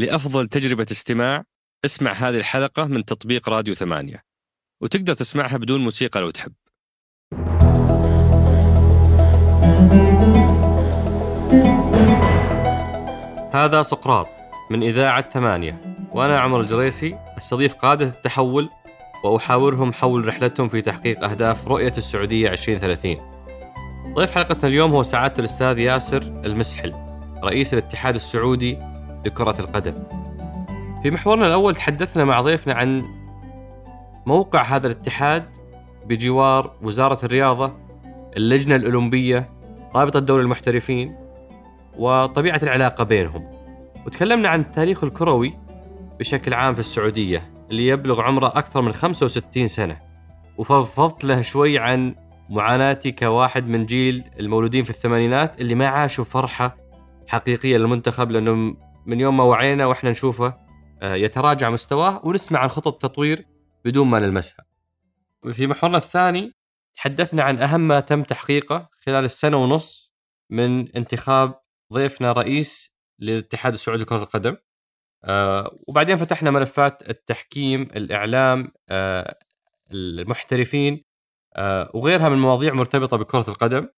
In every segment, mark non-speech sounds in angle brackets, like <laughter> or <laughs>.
لأفضل تجربة استماع اسمع هذه الحلقة من تطبيق راديو ثمانية. وتقدر تسمعها بدون موسيقى لو تحب. هذا سقراط من إذاعة ثمانية وأنا عمر الجريسي أستضيف قادة التحول وأحاورهم حول رحلتهم في تحقيق أهداف رؤية السعودية 2030 ضيف حلقتنا اليوم هو سعادة الأستاذ ياسر المسحل رئيس الاتحاد السعودي لكرة القدم. في محورنا الأول تحدثنا مع ضيفنا عن موقع هذا الاتحاد بجوار وزارة الرياضة اللجنة الأولمبية رابطة دوري المحترفين وطبيعة العلاقة بينهم. وتكلمنا عن التاريخ الكروي بشكل عام في السعودية اللي يبلغ عمره أكثر من 65 سنة. وفضفضت له شوي عن معاناتي كواحد من جيل المولودين في الثمانينات اللي ما عاشوا فرحة حقيقية للمنتخب لأنه من يوم ما وعينا وإحنا نشوفه آه، يتراجع مستواه ونسمع عن خطط تطوير بدون ما نلمسها. في محورنا الثاني تحدثنا عن أهم ما تم تحقيقه خلال السنة ونص من انتخاب ضيفنا رئيس للاتحاد السعودي لكرة القدم. آه وبعدين فتحنا ملفات التحكيم الإعلام آه المحترفين وغيرها من مواضيع مرتبطة بكرة القدم.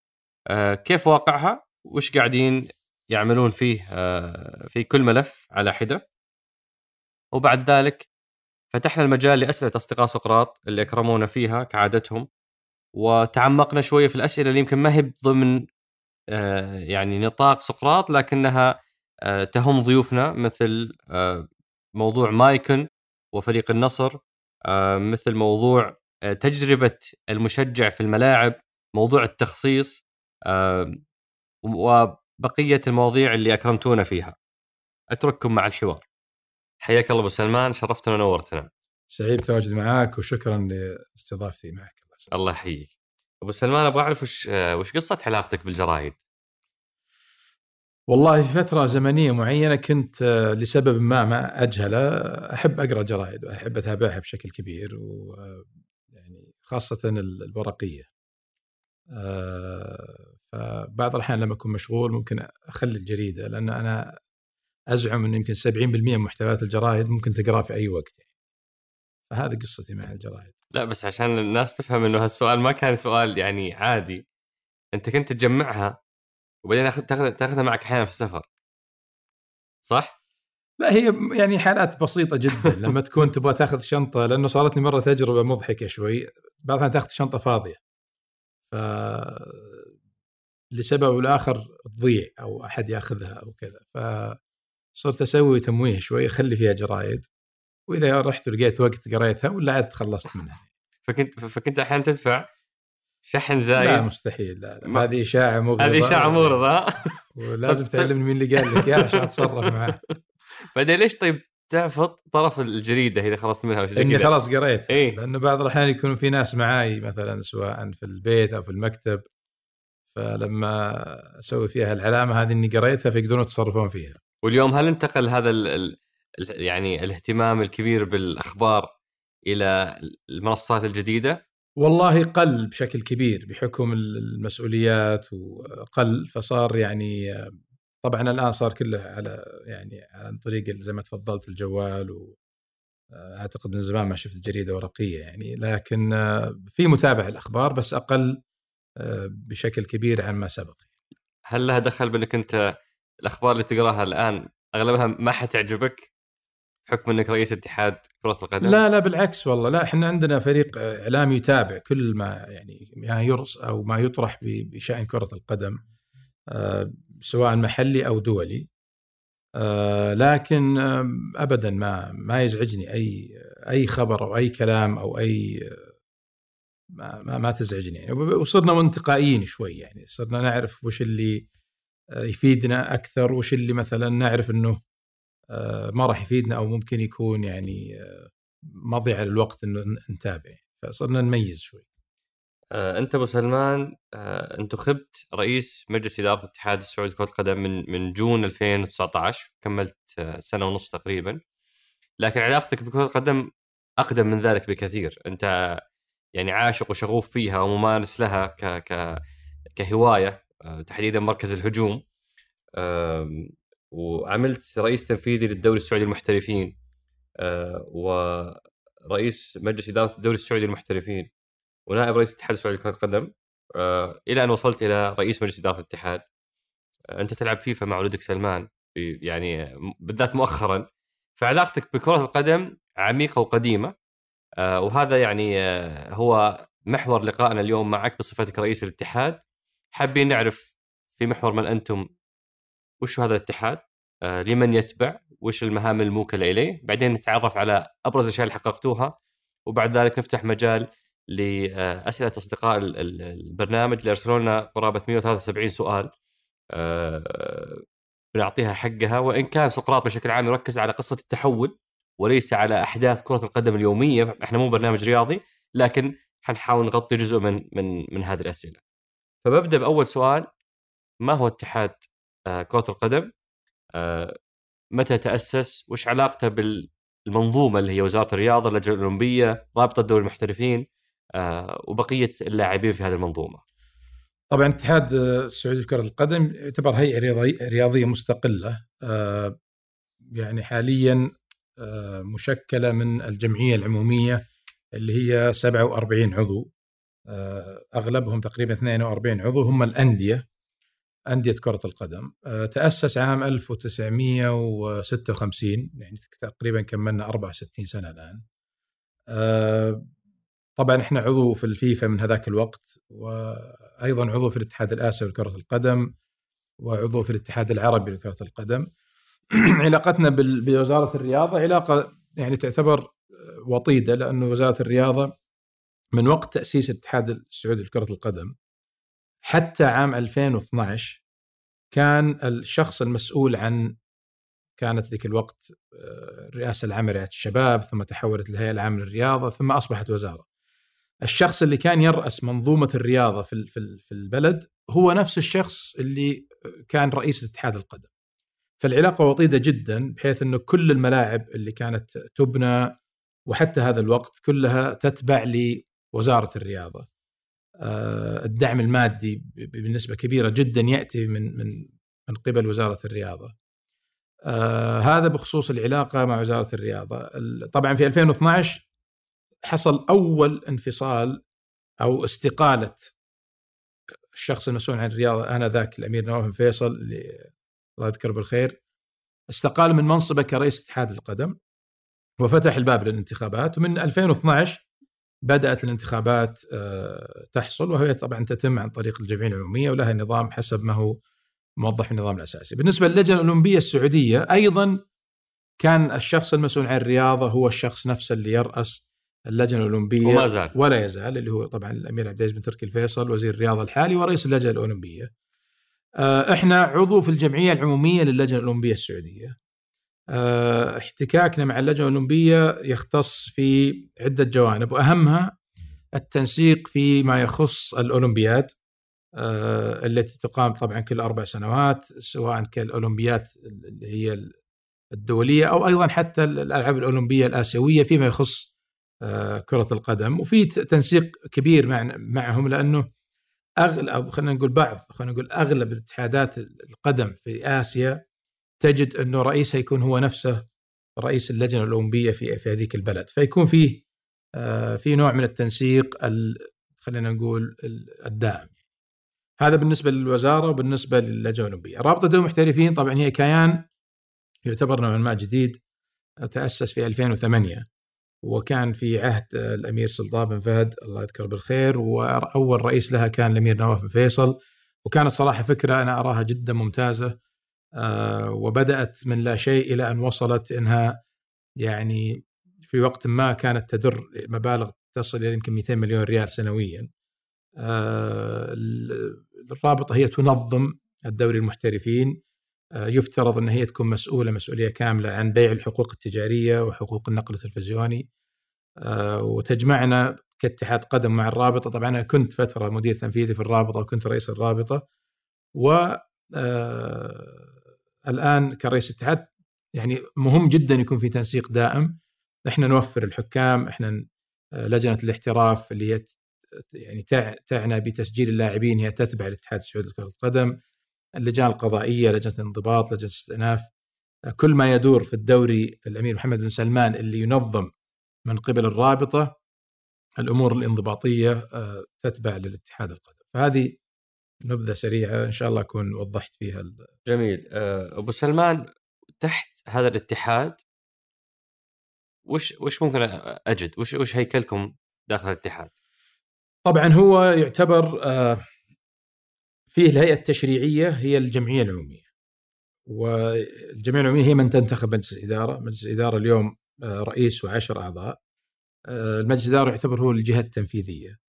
كيف واقعها؟ وش قاعدين يعملون فيه آه في كل ملف على حدة. وبعد ذلك فتحنا المجال لأسئلة أصدقاء سقراط اللي أكرمونا فيها كعادتهم وتعمقنا شوية في الأسئلة اللي يمكن ما هي ضمن آه يعني نطاق سقراط لكنها آه تهم ضيوفنا مثل موضوع مايكن وفريق النصر مثل موضوع تجربة المشجع في الملاعب موضوع التخصيص آه وبقية المواضيع اللي أكرمتونا فيها. أترككم مع الحوار. حياك الله أبو سلمان شرفتنا ونورتنا. سعيد بتواجدي معاك وشكرا لاستضافتي معك. الله يحييك. أبو سلمان أبغى أعرف وش وش قصة علاقتك بالجرايد؟ والله في فترة زمنية معينة كنت لسبب ما ما أجهله أحب أقرأ جرائد وأحب أتابعها بشكل كبير و يعني خاصة الورقية. فبعض الأحيان لما أكون مشغول ممكن أخلي الجريدة لأن أنا أزعم انه يمكن 70% من محتويات الجرايد ممكن تقراه في أي وقت يعني. فهذه قصتي مع الجرايد. لا بس عشان الناس تفهم إنه هالسؤال ما كان سؤال يعني عادي. أنت كنت تجمعها وبعدين تاخذ تاخذها معك أحيانا في السفر. صح؟ لا هي يعني حالات بسيطة جدا. <laughs> لما تكون تبغى تاخذ شنطة لأنه صارت لي مرة تجربة مضحكة شوي. بعض الأحيان تاخذ شنطة فاضية. ف لسبب أو لآخر تضيع أو أحد يأخذها أو كذا. ف صرت أسوي تمويه شوي أخلي فيها جرايد وإذا رحت ولقيت وقت قريتها ولا عاد تخلصت <laughs> منها. فكنت فكنت أحيانا تدفع شحن زايد؟ لا مستحيل لا, لا. ما... هذه إشاعة مغرضة. هذه إشاعة <laughs> مغرضة. ولازم <laughs> تعلمني مين اللي قال لك إياها عشان أتصرف معاه بعدين ليش طيب تعفط طرف الجريدة إذا خلصت منها؟ وش إني خلاص قريت إيه؟ لأنه بعض الأحيان يكون في ناس معاي مثلا سواء في البيت أو في المكتب. فلما أسوي فيها العلامه هذه اني قريتها فيقدرون يتصرفون فيها واليوم هل انتقل هذا ال ال يعني الاهتمام الكبير بالأخبار إلى المنصات الجديدة؟ والله قل بشكل كبير بحكم المسؤوليات وقل فصار يعني طبعا الآن صار كله على يعني عن طريق زي ما تفضلت الجوال و أعتقد من زمان ما شفت جريدة ورقية يعني لكن في متابعة الاخبار بس أقل بشكل كبير عن ما سبق. هل لها دخل بأنك أنت الأخبار اللي تقراها الآن أغلبها ما حتعجبك بحكم أنك رئيس اتحاد كرة القدم؟ لا لا بالعكس والله لا إحنا عندنا فريق اعلامي يتابع كل ما يعني ما يرص أو ما يطرح بشأن كرة القدم آه، سواء محلي أو دولي آه، لكن ابدا ما ما يزعجني أي أي خبر أو أي كلام أو أي ما ما, تزعجني يعني. وصرنا منتقائيين شوي يعني. صرنا نعرف وش اللي يفيدنا أكثر وش اللي مثلا نعرف إنه آه، ما راح يفيدنا أو ممكن يكون يعني آه، مضيعه للوقت إنه نتابع فصرنا نميز شوي. آه، أنت أبو سلمان انتخبت رئيس مجلس إدارة الاتحاد السعودي لكرة القدم من من جون 2019 كملت سنة ونص تقريبا. لكن علاقتك بكرة القدم أقدم من ذلك بكثير. أنت يعني عاشق وشغوف فيها وممارس لها ك ك كهواية آه، تحديدا مركز الهجوم. وعملت رئيس تنفيذي للدوري السعودي للمحترفين آه، ورئيس مجلس إدارة الدوري السعودي للمحترفين ونائب رئيس الاتحاد السعودي لكرة القدم آه، إلى أن وصلت إلى رئيس مجلس إدارة الاتحاد. أنت تلعب فيفا مع ولدك سلمان يعني بالذات مؤخرا. فعلاقتك بكرة القدم عميقة وقديمة. وهذا يعني هو محور لقائنا اليوم معك بصفتك رئيس الاتحاد. حابين نعرف في محور من أنتم وش هذا الاتحاد؟ آه لمن يتبع؟ وش المهام الموكلة إليه؟ بعدين نتعرف على أبرز الاشياء اللي حققتوها. وبعد ذلك نفتح مجال لاسئله أصدقاء البرنامج اللي ارسلوا لنا قرابه 173 سؤال. آه بنعطيها حقها. وإن كان سقراط بشكل عام يركز على قصة التحول وليس على أحداث كرة القدم اليومية إحنا مو برنامج رياضي لكن حنحاول نغطي جزء من من من هذه الأسئلة. فببدأ بأول سؤال ما هو اتحاد آه، كرة القدم؟ آه، متى تأسس؟ وش علاقته بالمنظومة اللي هي وزارة الرياضة اللجنة الأولمبية رابطة دول المحترفين آه، وبقية اللاعبين في هذه المنظومة؟ طبعا الاتحاد السعودي لكره القدم يعتبر هيئة رياضية مستقلة يعني حاليا مشكلة من الجمعية العمومية اللي هي 47 عضو. أغلبهم تقريبا 42 عضو هم الأندية أندية كرة القدم. آه، تأسس عام 1956 يعني تقريبا كملنا 64 سنة الآن. آه، طبعا إحنا عضو في الفيفا من هذاك الوقت وأيضا عضو في الاتحاد الآسيوي لكرة القدم وعضو في الاتحاد العربي لكرة القدم. <clears throat> علاقتنا بوزارة الرياضة علاقة يعني تعتبر وطيدة لأنه وزارة الرياضة من وقت تأسيس الاتحاد السعودي لكرة القدم حتى عام 2012 كان الشخص المسؤول عن كانت ذيك الوقت الرئاسة العامة لرعاية الشباب ثم تحولت الهيئة العامة للرياضة ثم أصبحت وزارة. الشخص اللي كان يرأس منظومة الرياضة في في البلد هو نفس الشخص اللي كان رئيس اتحاد القدم. فالعلاقة وطيدة جدا بحيث أنه كل الملاعب اللي كانت تبنى وحتى هذا الوقت كلها تتبع لوزارة الرياضة آه، الدعم المادي بنسبة كبيرة جدا يأتي من من من قبل وزارة الرياضة. آه، هذا بخصوص العلاقة مع وزارة الرياضة. طبعا في 2012 حصل أول انفصال أو استقالة الشخص المسؤول عن الرياضة آنذاك الأمير نواف فيصل الله يذكره بالخير استقال من منصبه كرئيس اتحاد القدم وفتح الباب للانتخابات ومن 2012 بدأت الانتخابات آه، تحصل وهي طبعا تتم عن طريق الجمعية العمومية ولها نظام حسب ما هو موضح في النظام الأساسي. بالنسبة للجنة الأولمبية السعودية أيضا كان الشخص المسؤول عن الرياضة هو الشخص نفسه اللي يرأس اللجنة الأولمبية وما زال ولا يزال اللي هو طبعا الأمير عبد العزيز بن تركي الفيصل وزير الرياضة الحالي ورئيس اللجنة الأولمبية. آه، إحنا عضو في الجمعية العمومية للجنة الأولمبية السعودية. آه، احتكاكنا مع اللجنة الأولمبية يختص في عدة جوانب وأهمها التنسيق فيما يخص الأولمبياد آه، التي تقام طبعا كل أربع سنوات سواء كالأولمبيات اللي هي الدولية أو أيضا حتى الألعاب الأولمبية الآسيوية فيما يخص كرة القدم وفي تنسيق كبير معهم لأنه اغلب خلينا نقول بعض خلينا نقول أغلب الاتحادات القدم في آسيا تجد أنه رئيسها يكون هو نفسه رئيس اللجنة الأولمبية في في هذيك البلد. فيكون فيه آه، في نوع من التنسيق خلينا نقول الدائم هذا بالنسبة للوزارة وبالنسبة للجنه الأولمبية. رابطه دول المحترفين طبعا هي كيان يعتبر نوعا ما جديد تأسس في 2008 وكان في عهد الأمير سلطان بن فهد الله يذكره بالخير وأول رئيس لها كان الأمير نواف بن فيصل. وكانت صراحة فكرة أنا أراها جدا ممتازة آه، وبدأت من لا شيء إلى أن وصلت أنها يعني في وقت ما كانت تدر مبالغ تصل إلى يمكن 200 مليون ريال سنويا. آه، الرابطة هي تنظم الدوري المحترفين. يفترض أن هي تكون مسؤولة مسؤولية كاملة عن بيع الحقوق التجارية وحقوق النقل التلفزيوني. وتجمعنا كاتحاد قدم مع الرابطة. طبعا أنا كنت فترة مدير تنفيذي في الرابطة وكنت رئيس الرابطة. و الآن كرئيس اتحاد يعني مهم جدا يكون في تنسيق دائم. إحنا نوفر الحكام إحنا آه، لجنة الاحتراف اللي هي يعني تعنى بتسجيل اللاعبين هي تتبع الاتحاد السعودي لكرة القدم. اللجان القضائية لجنة الانضباط لجنة الاستئناف كل ما يدور في الدوري الأمير محمد بن سلمان اللي ينظم من قبل الرابطة الأمور الانضباطية تتبع للاتحاد القدم فهذه نبذة سريعة إن شاء الله أكون وضحت فيها جميل أبو سلمان تحت هذا الاتحاد وش وش ممكن أجد؟ وش وش هيكلكم داخل الاتحاد؟ طبعا هو يعتبر آه، فيه الهيئة التشريعية هي الجمعية العمومية. والجمعية العمومية هي من تنتخب مجلس الإدارة، مجلس الإدارة اليوم آه، رئيس وعشر أعضاء. آه، المجلس الإدارة يعتبر هو الجهة التنفيذية.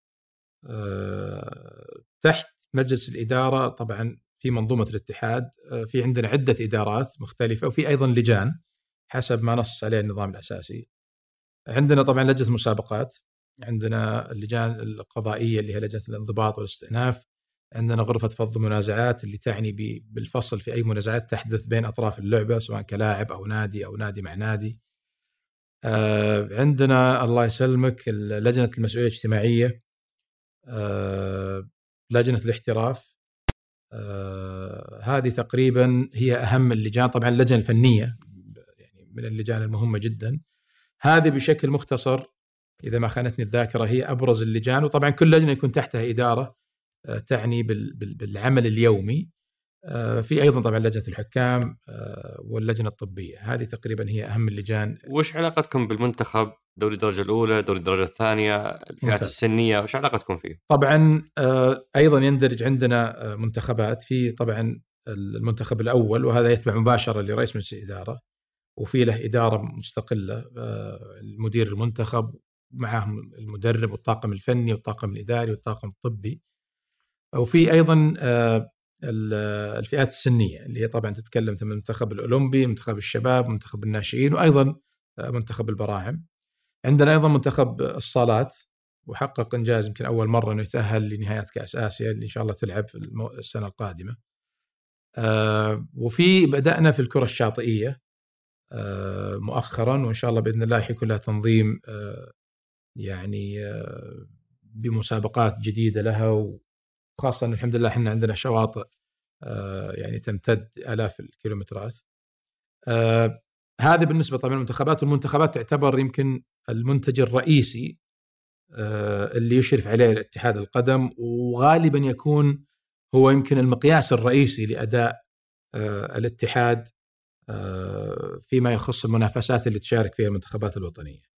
تحت مجلس الإدارة طبعا في منظومة الاتحاد في عندنا عدة إدارات مختلفة وفي أيضا لجان حسب ما نص عليه النظام الأساسي. عندنا طبعا لجنة مسابقات عندنا اللجان القضائية اللي هي لجنة الانضباط والاستئناف عندنا غرفة فض المنازعات اللي تعني بالفصل في أي منازعات تحدث بين أطراف اللعبة سواء كلاعب أو نادي أو نادي مع نادي. آه، عندنا الله يسلمك لجنة المسؤولية الاجتماعية. آه، لجنة الاحتراف. آه، هذه تقريبا هي أهم اللجان طبعا اللجنة الفنية يعني من اللجان المهمة جدا. هذه بشكل مختصر إذا ما خانتني الذاكرة هي أبرز اللجان وطبعا كل لجنة يكون تحتها آه، تعني بالعمل اليومي. آه، في أيضا طبعا لجنة الحكام آه، واللجنة الطبية. هذه تقريبا هي أهم اللجان. وش علاقتكم بالمنتخب؟ دوري الدرجة الأولى دوري الدرجة الثانية الفئات السنية وش علاقتكم فيه؟ طبعا أيضا يندرج عندنا منتخبات. في طبعا المنتخب الأول وهذا يتبع مباشرة لرئيس مجلس الإدارة وفي له إدارة مستقلة المدير المنتخب معهم المدرب والطاقم الفني والطاقم الإداري والطاقم الطبي. وفي أيضا آه، الفئات السنية اللي هي طبعا تتكلم عن المنتخب الأولمبي، منتخب الشباب، منتخب الناشئين وأيضا آه، منتخب البراعم. عندنا أيضا منتخب الصالات وحقق إنجاز يمكن أول مرة إنه يتأهل لنهايات كأس آسيا اللي إن شاء الله تلعب في السنة القادمة. آه، وفي بدأنا في الكرة الشاطئية مؤخرا وإن شاء الله بإذن الله حيكون لها تنظيم يعني آه، بمسابقات جديدة لها وخاصه الحمد لله إحنا عندنا شواطئ آه، يعني تمتد آلاف الكيلومترات. آه، هذه بالنسبة طبعا للمنتخبات والمنتخبات تعتبر يمكن المنتج الرئيسي اللي يشرف عليه الاتحاد القدم وغالبا يكون هو يمكن المقياس الرئيسي لأداء الاتحاد فيما يخص المنافسات اللي تشارك فيها المنتخبات الوطنية.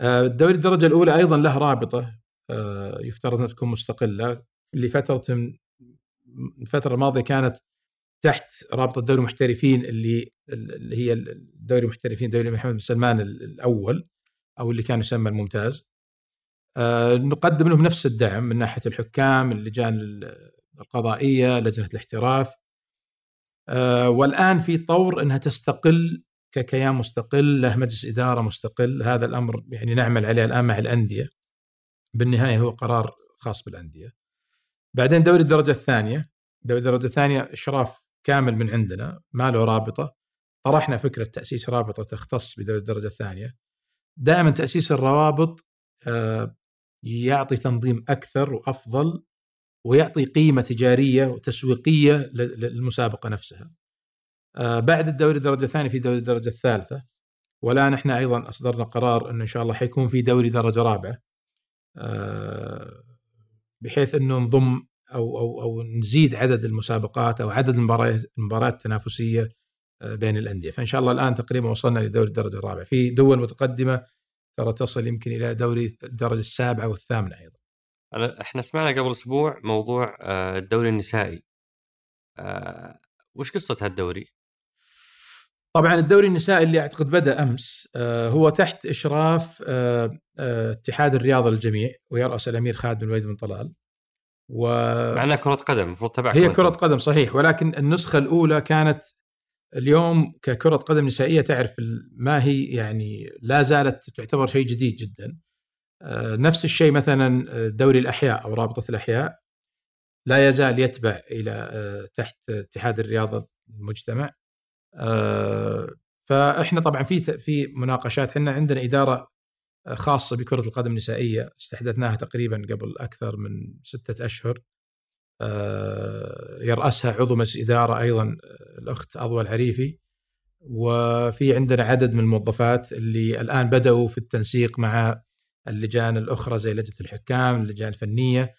آه، الدوري الدرجة الأولى أيضا له رابطة آه، يفترض أنها تكون مستقلة لفترة الفترة الماضية كانت تحت رابطة دوري المحترفين اللي اللي هي الدوري المحترفين دوري محمد بن سلمان الأول أو اللي كان يسمى الممتاز. آه، نقدم لهم نفس الدعم من ناحية الحكام اللجان القضائية لجنة الاحتراف. والآن في طور إنها تستقل ككيان مستقل له مجلس إدارة مستقل. هذا الأمر يعني نعمل عليه الآن مع الأندية. بالنهاية هو قرار خاص بالأندية. بعدين دوري الدرجة الثانية. دوري الدرجة الثانية إشراف كامل من عندنا ما له رابطة. طرحنا فكرة تأسيس رابطة تختص بدوري الدرجة الثانية. دائما تأسيس الروابط آه، يعطي تنظيم أكثر وأفضل ويعطي قيمة تجارية وتسويقية للمسابقة نفسها. آه، بعد الدوري الدرجة الثانية في دوري الدرجة الثالثة. والان إحنا أيضا أصدرنا قرار إنه إن شاء الله حيكون في دوري درجة رابعة. آه، بحيث إنه نضم أو أو أو نزيد عدد المسابقات أو عدد المباريات المباريات التنافسية آه، بين الأندية. فإن شاء الله الآن تقريبا وصلنا لدوري الدرجة الرابعة. في دول متقدمة ترى تصل يمكن إلى دوري الدرجة السابعة والثامنة أيضا. إحنا سمعنا قبل أسبوع موضوع الدوري النسائي. وش قصة هالدوري؟ طبعا الدوري النسائي اللي أعتقد بدأ أمس آه، هو تحت إشراف آه، آه، اتحاد الرياضه للجميع ويراس الأمير خالد بن الوليد بن طلال. و مع انها كرة قدم المفروض تبع هي كرة قدم. صحيح. ولكن النسخة الأولى كانت اليوم ككرة قدم نسائية تعرف ما هي يعني لا زالت تعتبر شيء جديد جدا. نفس الشيء مثلا دوري الأحياء أو رابطة الأحياء لا يزال يتبع إلى تحت اتحاد الرياضه المجتمع. فإحنا طبعا في في مناقشات. إحنا عندنا إدارة خاصة بكرة القدم النسائية استحدثناها تقريبا قبل أكثر من ستة أشهر. يرأسها عضو مجلس إدارة أيضا الأخت أضوى العريفي. وفي عندنا عدد من الموظفات اللي الآن بدأوا في التنسيق مع اللجان الأخرى زي لجنة الحكام اللجان الفنية.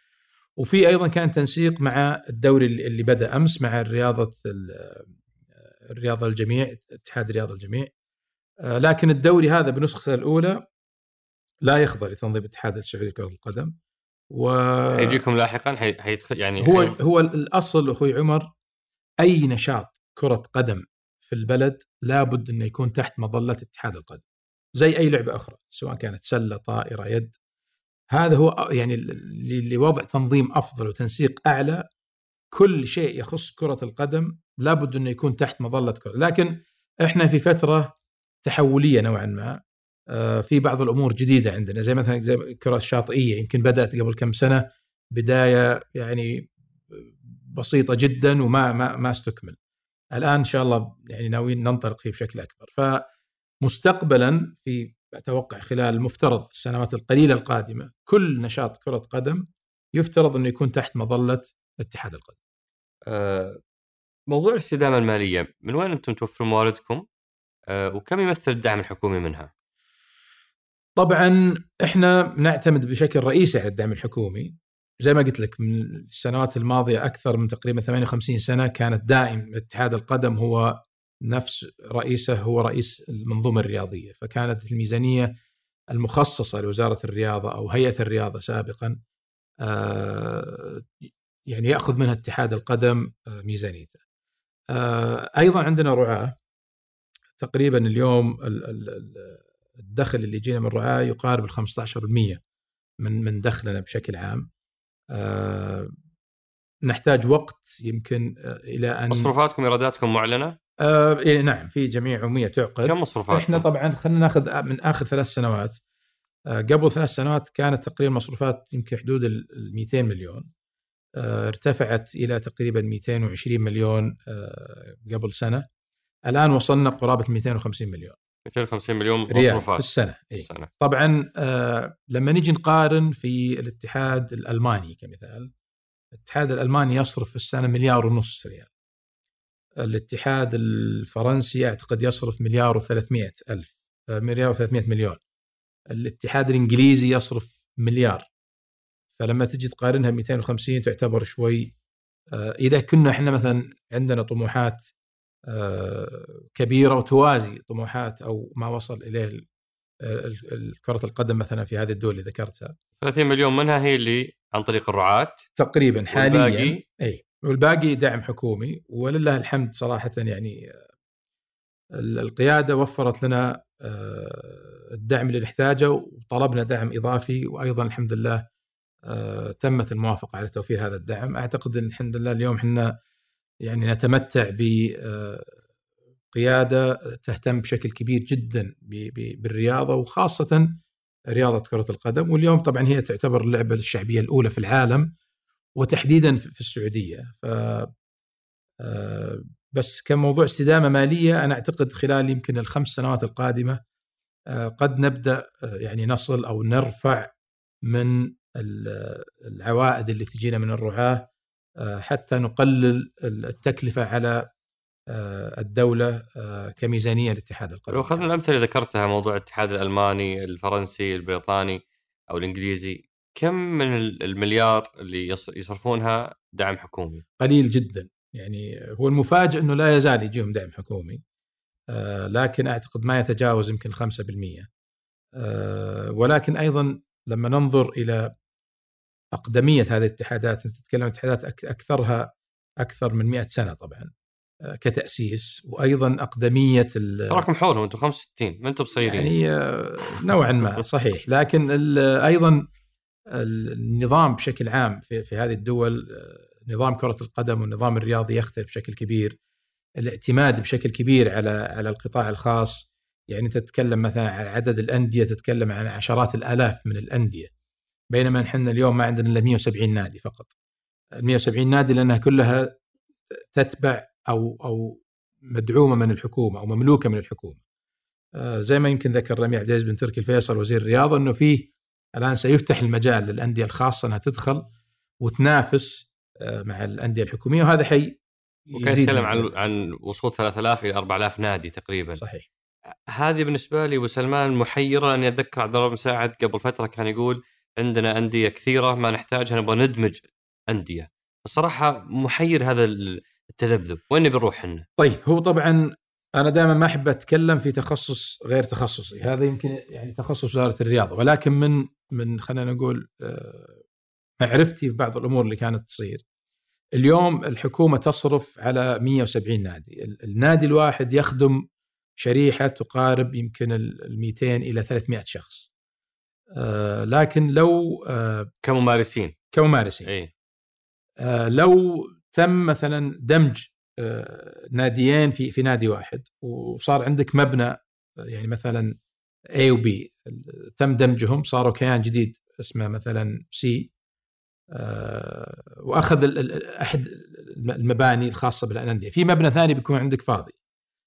وفي أيضا كان تنسيق مع الدوري اللي بدأ أمس مع الرياضة الرياضة الجميع اتحاد رياضة الجميع. لكن الدوري هذا بنسخته الأولى لا يخضع لتنظيم الاتحاد السعودي لكرة القدم. و حيجيكم لاحقا حيدخل يعني هو حي... هو الأصل أخوي عمر أي نشاط كرة قدم في البلد لابد أنه يكون تحت مظلة اتحاد القدم. زي أي لعبة أخرى سواء كانت سلة طائرة يد. هذا هو يعني لوضع تنظيم أفضل وتنسيق أعلى كل شيء يخص كرة القدم لابد أنه يكون تحت مظلة كرة. لكن إحنا في فترة تحولية نوعا ما آه، في بعض الأمور جديدة عندنا. زي مثلا زي الكره الشاطئيه يمكن بدأت قبل كم سنة بداية يعني بسيطة جدا وما ما ما استكمل. الآن إن شاء الله يعني ناويين ننطلق فيه بشكل أكبر. فمستقبلا في أتوقع خلال المفترض السنوات القليلة القادمة كل نشاط كرة قدم يفترض أنه يكون تحت مظلة اتحاد القدم. أه موضوع الاستدامة المالية من وين أنتم توفرون مواردكم؟ أه وكم يمثل الدعم الحكومي منها؟ طبعا إحنا نعتمد بشكل رئيسي على الدعم الحكومي زي ما قلت لك من السنوات الماضية أكثر من تقريبا 58 سنة كانت دائم اتحاد القدم هو نفس رئيسه هو رئيس المنظومة الرياضية فكانت الميزانية المخصصة لوزارة الرياضة أو هيئة الرياضة سابقا آه، يعني يأخذ منها اتحاد القدم آه، ميزانيته. آه، أيضا عندنا رعاة تقريبا اليوم الدخل اللي يجينا من الرعاة يقارب ال 15% من من دخلنا بشكل عام. آه نحتاج وقت يمكن إلى أن مصروفاتكم إيراداتكم معلنة؟ آه إيه نعم في جميع عمومية تعقد كم مصروفاتكم؟ إحنا طبعا خلينا ناخذ من آخر ثلاث سنوات آه قبل ثلاث سنوات كانت تقريبا مصروفات يمكن حدود ال 200 مليون ارتفعت إلى تقريبا 220 مليون آه قبل سنة. الآن وصلنا قرابة 250 مليون. 250 مليون ريال في السنة. في السنة. طبعا آه لما نيجي نقارن في الاتحاد الألماني كمثال الاتحاد الألماني يصرف في السنة مليار ونص ريال. الاتحاد الفرنسي أعتقد يصرف مليار و300 ألف آه مليار و300 مليون. الاتحاد الإنجليزي يصرف مليار. فلما تجي تقارنها 250 تعتبر شوي آه إذا كنا إحنا مثلا عندنا طموحات كبيرة وتوازي طموحات أو ما وصل إليه كرة القدم مثلا في هذه الدول اللي ذكرتها. 30 مليون منها هي اللي عن طريق الرعاة. تقريبا حاليا والباقي إي. والباقي دعم حكومي. ولله الحمد صراحة يعني القيادة وفرت لنا آه، الدعم اللي نحتاجه وطلبنا دعم إضافي وأيضا الحمد لله آه، تمت الموافقة على توفير هذا الدعم. أعتقد إن الحمد لله اليوم إحنا يعني نتمتع بقياده تهتم بشكل كبير جدا بالرياضة وخاصة رياضة كرة القدم. واليوم طبعا هي تعتبر اللعبة الشعبية الأولى في العالم وتحديدا في السعودية. ف آه، بس كموضوع استدامة مالية أنا أعتقد خلال يمكن الخمس سنوات القادمة آه، قد نبدأ آه، يعني نصل أو نرفع من العوائد اللي تجينا من الرعاة آه، حتى نقلل التكلفة على آه، الدولة آه، كميزانية لاتحاد القدم. لو أخذنا الأمثلة اللي ذكرتها موضوع الاتحاد الألماني، الفرنسي، البريطاني أو الإنجليزي، كم من المليار اللي يصرفونها دعم حكومي؟ قليل جدا، يعني هو المفاجئ إنه لا يزال يجيهم دعم حكومي. لكن أعتقد ما يتجاوز يمكن 5%. ولكن أيضا لما ننظر إلى أقدمية هذه الاتحادات أنت تتكلم عن اتحادات أكثرها أكثر من 100 سنة طبعا آه، كتأسيس وأيضا أقدمية تراكم حولهم أنتم 65 ما أنتم بصيرين يعني آه، نوعا ما <laughs> صحيح. لكن أيضا النظام بشكل عام في, في هذه الدول آه، نظام كرة القدم والنظام الرياضي يختلف بشكل كبير. الاعتماد بشكل كبير على على القطاع الخاص. يعني تتكلم مثلا عن عدد الأندية تتكلم عن عشرات الآلاف من الأندية. بينما نحن اليوم ما عندنا إلا 170 نادي فقط. ال 170 نادي لأنها كلها تتبع أو أو مدعومة من الحكومة أو مملوكة من الحكومة. آه، زي ما يمكن ذكر رمي عبد العزيز بن تركي الفيصل وزير الرياضة إنه فيه الآن سيفتح المجال للأندية الخاصة إنها تدخل وتنافس آه، مع الأندية الحكومية وهذا حي وكان يتكلم عن عن وصول 3000 إلى 4000 نادي تقريبا. صحيح. هذه بالنسبة لي ابو سلمان محيرة لاني أتذكر عبد الله مساعد قبل فترة كان يقول عندنا أندية كثيرة ما نحتاجها نبغى ندمج أندية. الصراحة محير هذا التذبذب. وين بنروح إحنا؟ طيب هو طبعا أنا دائما ما أحب أتكلم في تخصص غير تخصصي. هذا يمكن يعني تخصص وزارة الرياضة. ولكن من من خلينا نقول آه، معرفتي ببعض الأمور اللي كانت تصير. اليوم الحكومة تصرف على 170 نادي. النادي الواحد يخدم شريحة تقارب يمكن ال 200 إلى 300 شخص. لكن لو آه، كممارسين. كممارسين. اي لو تم مثلا دمج آه، ناديين في في نادي واحد وصار عندك مبنى يعني مثلا A و B تم دمجهم صاروا كيان جديد اسمه مثلا سي آه، وأخذ أحد المباني الخاصة بالأندية. في مبنى ثاني بيكون عندك فاضي.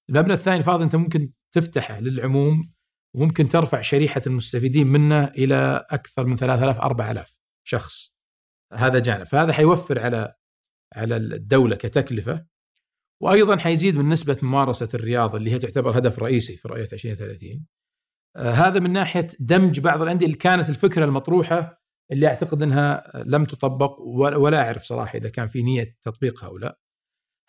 المبنى الثاني فاضي أنت ممكن تفتحه للعموم وممكن ترفع شريحة المستفيدين منه إلى أكثر من 3000 4000 شخص هذا جانب فهذا حيوفر على على الدولة كتكلفة وأيضا حيزيد من نسبة ممارسة الرياضه اللي هي تعتبر هدف رئيسي في رؤية 2030 آه هذا من ناحية دمج بعض الأندية اللي كانت الفكرة المطروحة اللي أعتقد إنها لم تطبق ولا أعرف صراحة إذا كان في نية تطبيقها أو لا.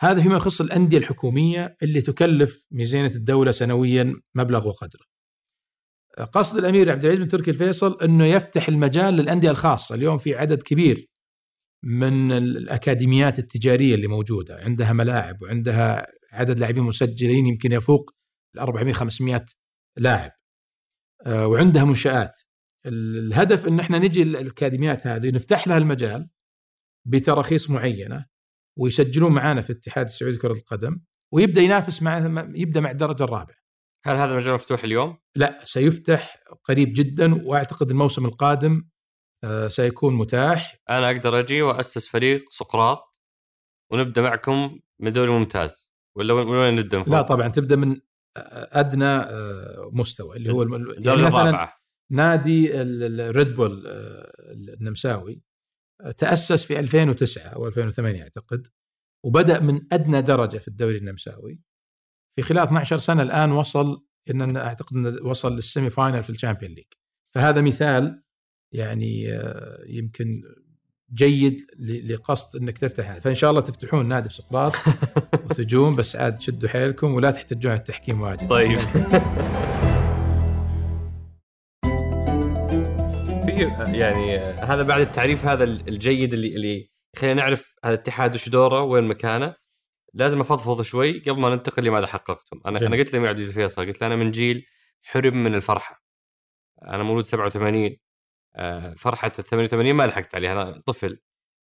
هذا فيما يخص الأندية الحكومية اللي تكلف ميزانية الدولة سنويا مبلغ وقدره. قصد الأمير عبد العزيز بن تركي الفيصل إنه يفتح المجال للأندية الخاصة، اليوم في عدد كبير من الأكاديميات التجارية اللي موجودة. عندها ملاعب وعندها عدد لاعبين مسجلين يمكن يفوق ال 400 500 لاعب. آه، وعندها منشآت. الهدف إن إحنا نجي الأكاديميات هذه نفتح لها المجال بتراخيص معينة ويسجلون معنا في الاتحاد السعودي لكرة القدم ويبدأ ينافس مع يبدأ مع الدرجة الرابعة. هل هذا المجال مفتوح اليوم؟ لا سيفتح قريب جدا وأعتقد الموسم القادم آه، سيكون متاح. أنا أقدر أجي واسس فريق سقراط ونبدأ معكم من دوري ممتاز. ولا وين نبدأ لا طبعا تبدأ من أدنى آه، مستوى اللي هو الدرجه يعني الرابعة. نادي الريد بول آه، النمساوي تأسس في 2009 أو 2008 أعتقد وبدأ من أدنى درجة في الدوري النمساوي. في خلال 12 سنة الآن وصل إن أعتقد انه وصل لل semi final في ال Champion League. فهذا مثال يعني آه، يمكن جيد لقصد إنك تفتح فإن شاء الله تفتحون نادي في سقراط <laughs> وتجون بس عاد شدوا حيلكم ولا تحتاجون على التحكيم واجد. طيب. <laughs> في يعني هذا بعد التعريف هذا الجيد اللي اللي خلينا نعرف هذا الاتحاد وش دوره وين مكانه. لازم أفضفض شوي قبل ما ننتقل لماذا حققتم. أنا جميل. أنا قلت لامير عبد العزيز فيصل قلت له أنا من جيل حرم من الفرحة. أنا مولود 87 آه، فرحة ال 88 ما لحقت عليها. أنا طفل.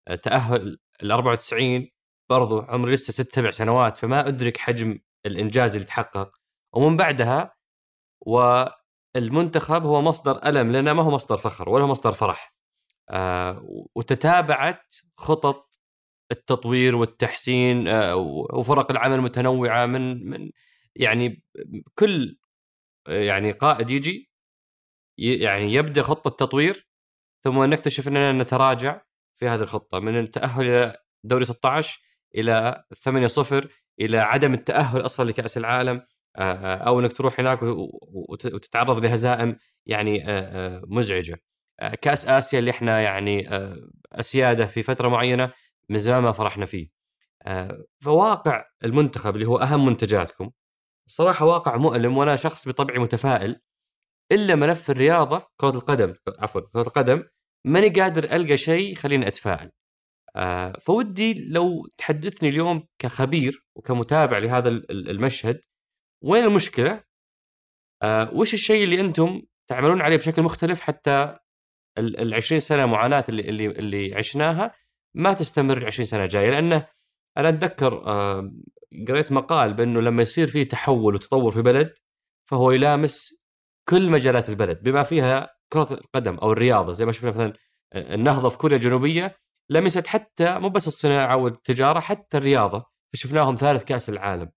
آه، تأهل ال 94 برضو عمري لسه ست سبع سنوات فما أدرك حجم الإنجاز اللي تحقق. ومن بعدها والمنتخب هو مصدر ألم لنا ما هو مصدر فخر ولا هو مصدر فرح. آه، وتتابعت خطط التطوير والتحسين وفرق العمل المتنوعه من من يعني كل يعني قائد يجي يعني يبدأ خطة تطوير ثم نكتشف إننا نتراجع في هذه الخطة من التأهل إلى دوري 16 إلى 8 0 إلى عدم التأهل أصلا لكأس العالم أو إنك تروح هناك وتتعرض لهزائم يعني مزعجة. كأس آسيا اللي إحنا يعني أسيادة في فترة معينة من زمان ما فرحنا فيه. فواقع المنتخب اللي هو أهم منتجاتكم الصراحه واقع مؤلم وأنا شخص بطبعي متفائل إلا ملف الرياضه كرة القدم عفوا كرة القدم ماني قادر ألقى شيء يخليني أتفائل. آه فودي لو تحدثني اليوم كخبير وكمتابع لهذا المشهد وين المشكلة؟ آه وش الشيء اللي أنتم تعملون عليه بشكل مختلف حتى ال 20 سنة معاناة اللي اللي اللي عشناها ما تستمر ال 20 سنة الجايه لأنه أنا أتذكر آه قريت مقال بأنه لما يصير في تحول وتطور في بلد فهو يلامس كل مجالات البلد بما فيها كرة القدم أو الرياضة زي ما شفنا مثلا النهضة في كوريا الجنوبية لمست حتى مو بس الصناعة والتجارة حتى الرياضة فشفناهم ثالث كأس العالم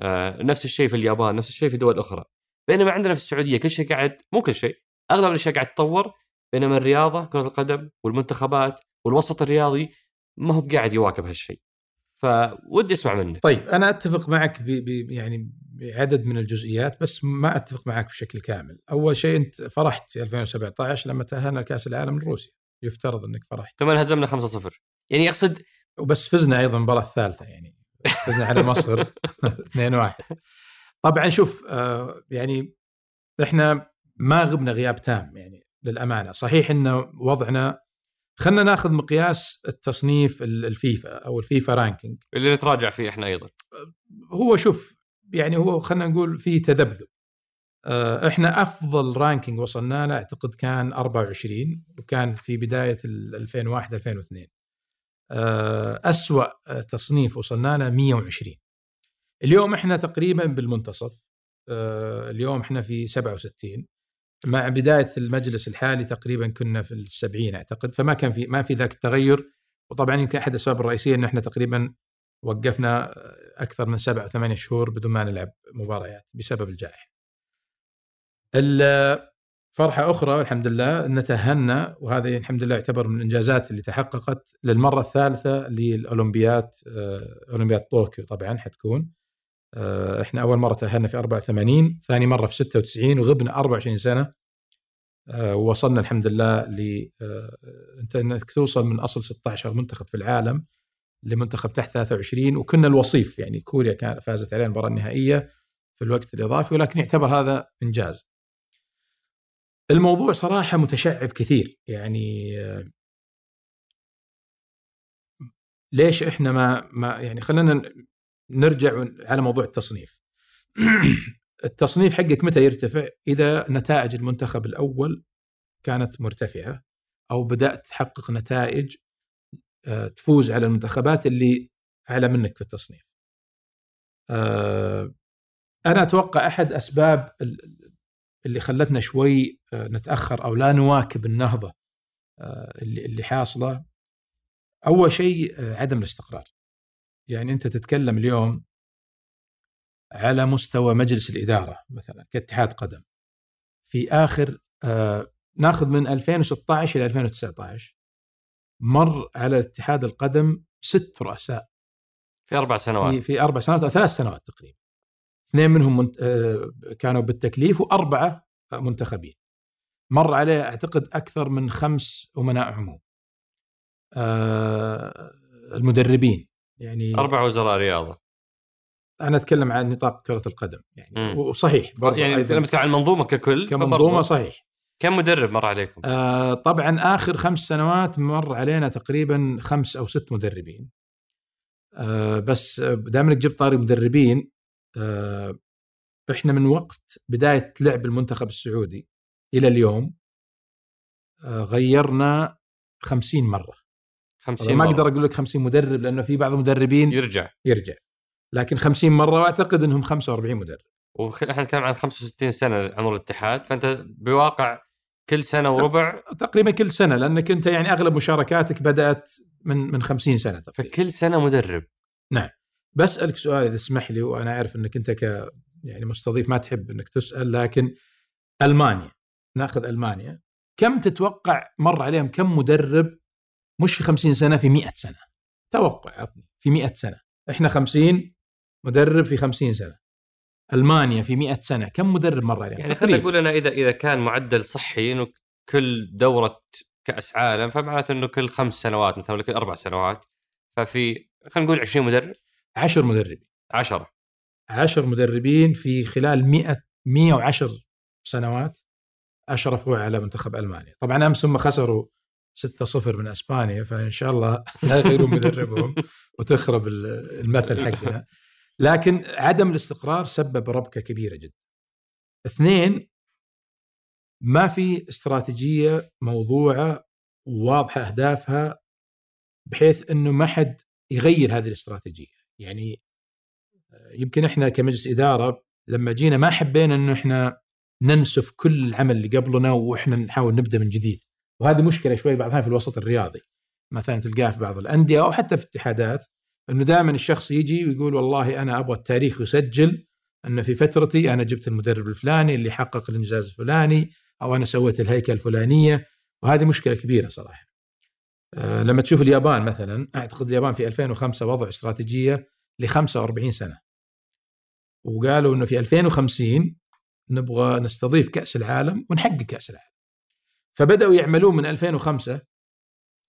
آه نفس الشيء في اليابان نفس الشيء في دول أخرى. بينما عندنا في السعودية كل شيء قاعد مو كل شيء أغلب الأشياء قاعد تتطور بينما الرياضة كرة القدم والمنتخبات والوسط الرياضي ما هو قاعد يواكب هالشيء. فودي أسمع منك. طيب أنا أتفق معك ب ب يعني بعدد من الجزئيات بس ما أتفق معك بشكل كامل. أول شيء أنت فرحت في 2017 لما تأهلنا لكأس العالم من روسيا يفترض إنك فرحت. ثم هزمنا 5-0 يعني أقصد وبس فزنا أيضا المباراة الثالثة يعني فزنا على مصر <laughs> 2-1 طبعا شوف آه يعني إحنا ما غبنا غياب تام يعني للأمانة. صحيح إن وضعنا خلينا ناخذ مقياس التصنيف الفيفا أو الفيفا ranking اللي نتراجع فيه إحنا أيضا. هو شوف يعني هو خلينا نقول في تذبذب. آه، إحنا أفضل ranking وصلنا له أعتقد كان 24 وكان في بداية 2001 2002 أسوأ تصنيف وصلنا له 120 اليوم إحنا تقريبا بالمنتصف. آه، اليوم إحنا في 67 مع بداية المجلس الحالي تقريبا كنا في السبعين أعتقد فما كان في ما في ذاك التغير وطبعا يمكن أحد الأسباب الرئيسية ان إحنا تقريبا وقفنا أكثر من سبع أو ثمانية شهور بدون ما نلعب مباريات بسبب الجائحة. فرحة أخرى والحمد لله ان تاهلنا وهذه الحمد لله يعتبر من الإنجازات اللي تحققت للمرة الثالثة للاولمبياد آه، اولمبياد طوكيو طبعا حتكون إحنا أول مرة تأهلنا في 84 ثاني مرة في 96 وغبنا 24 سنة آه، ووصلنا الحمد لله ل آه، أنت إنك توصل من أصل 16 منتخب في العالم لمنتخب تحت 23 وكنا الوصيف يعني كوريا كانت فازت علينا المباراة النهائية في الوقت الإضافي ولكن يعتبر هذا إنجاز. الموضوع صراحة متشعب كثير يعني ليش إحنا ما ما يعني خلينا نرجع على موضوع التصنيف. <clears throat> التصنيف حقك متى يرتفع؟ إذا نتائج المنتخب الأول كانت مرتفعة أو بدأت تحقق نتائج آه، تفوز على المنتخبات اللي أعلى منك في التصنيف. آه، أنا أتوقع أحد أسباب اللي خلتنا شوي آه، نتأخر أو لا نواكب النهضة اللي حاصلة أول شيء عدم الاستقرار. يعني أنت تتكلم اليوم على مستوى مجلس الإدارة مثلا كاتحاد قدم. في آخر آه ناخذ من 2016 إلى 2019 مر على اتحاد القدم ست رؤساء. في أربع سنوات. في, في أربع سنوات أو ثلاث سنوات تقريبا. اثنين منهم من آه كانوا بالتكليف وأربعة منتخبين. مر عليه أعتقد أكثر من خمس أمناء عموم. آه المدربين. يعني أربع وزراء رياضة. أنا أتكلم عن نطاق كرة القدم يعني مم. وصحيح يعني لما تتكلم عن المنظومه ككل كمنظومة صحيح. كم مدرب مر عليكم؟ آه طبعا آخر خمس سنوات مر علينا تقريبا خمس أو ست مدربين. آه بس دام انك جبت طاري مدربين آه إحنا من وقت بداية لعب المنتخب السعودي إلى اليوم آه غيرنا خمسين مرة. 50 ما أقدر أقول لك 50 مدرب لأنه في بعض المدربين يرجع. يرجع. لكن 50 مرة وأعتقد إنهم 45 مدرب. وإحنا نتكلم عن 65 سنة عمر الاتحاد فأنت بواقع كل سنة وربع تقريبا كل سنة لأنك أنت يعني أغلب مشاركاتك بدأت من من 50 سنة تقريبا. فكل سنة مدرب. نعم. بسألك سؤال إذا تسمح لي وأنا أعرف إنك أنت ك يعني مستضيف ما تحب إنك تسأل لكن ألمانيا نأخذ ألمانيا. كم تتوقع مر عليهم كم مدرب مش في 50 سنة في 100 سنة. توقع عطني. في 100 سنة. إحنا 50 مدرب في 50 سنة. ألمانيا في 100 سنة. كم مدرب مر عليها يعني خلينا نقول أنا إذا إذا كان معدل صحي إنه كل دورة كأس عالم فمعناته إنه كل خمس سنوات مثلا ولا كل أربع سنوات ففي خلينا نقول 20 مدرب. 10 مدربين. 10 10 مدربين في خلال 100 110 سنوات أشرفوا على منتخب ألمانيا. طبعا أمس هم خسروا 6-0 من أسبانيا فإن شاء الله لا يغيرون مدربهم وتخرب المثل حقنا لكن عدم الاستقرار سبب ربكة كبيرة جدا. اثنين ما في استراتيجية موضوعة وواضحه أهدافها بحيث إنه ما حد يغير هذه الاستراتيجية، يعني يمكن إحنا كمجلس إدارة لما جينا ما حبينا إنه إحنا ننسف كل العمل اللي قبلنا وإحنا نحاول نبدأ من جديد. وهذه مشكلة شوي بعضها في الوسط الرياضي. مثلا تلقاه في بعض الأندية أو حتى في اتحادات إنه دائما الشخص يجي ويقول والله أنا أبغى التاريخ يسجل ان في فترتي أنا جبت المدرب الفلاني اللي حقق الإنجاز الفلاني أو أنا سويت الهيكله الفلانية. وهذه مشكلة كبيرة صراحة. آه، لما تشوف اليابان مثلا أعتقد اليابان في 2005 وضع استراتيجية ل 45 سنة. وقالوا إنه في 2050 نبغى نستضيف كأس العالم ونحقق كأس العالم. فبدأوا يعملون من 2005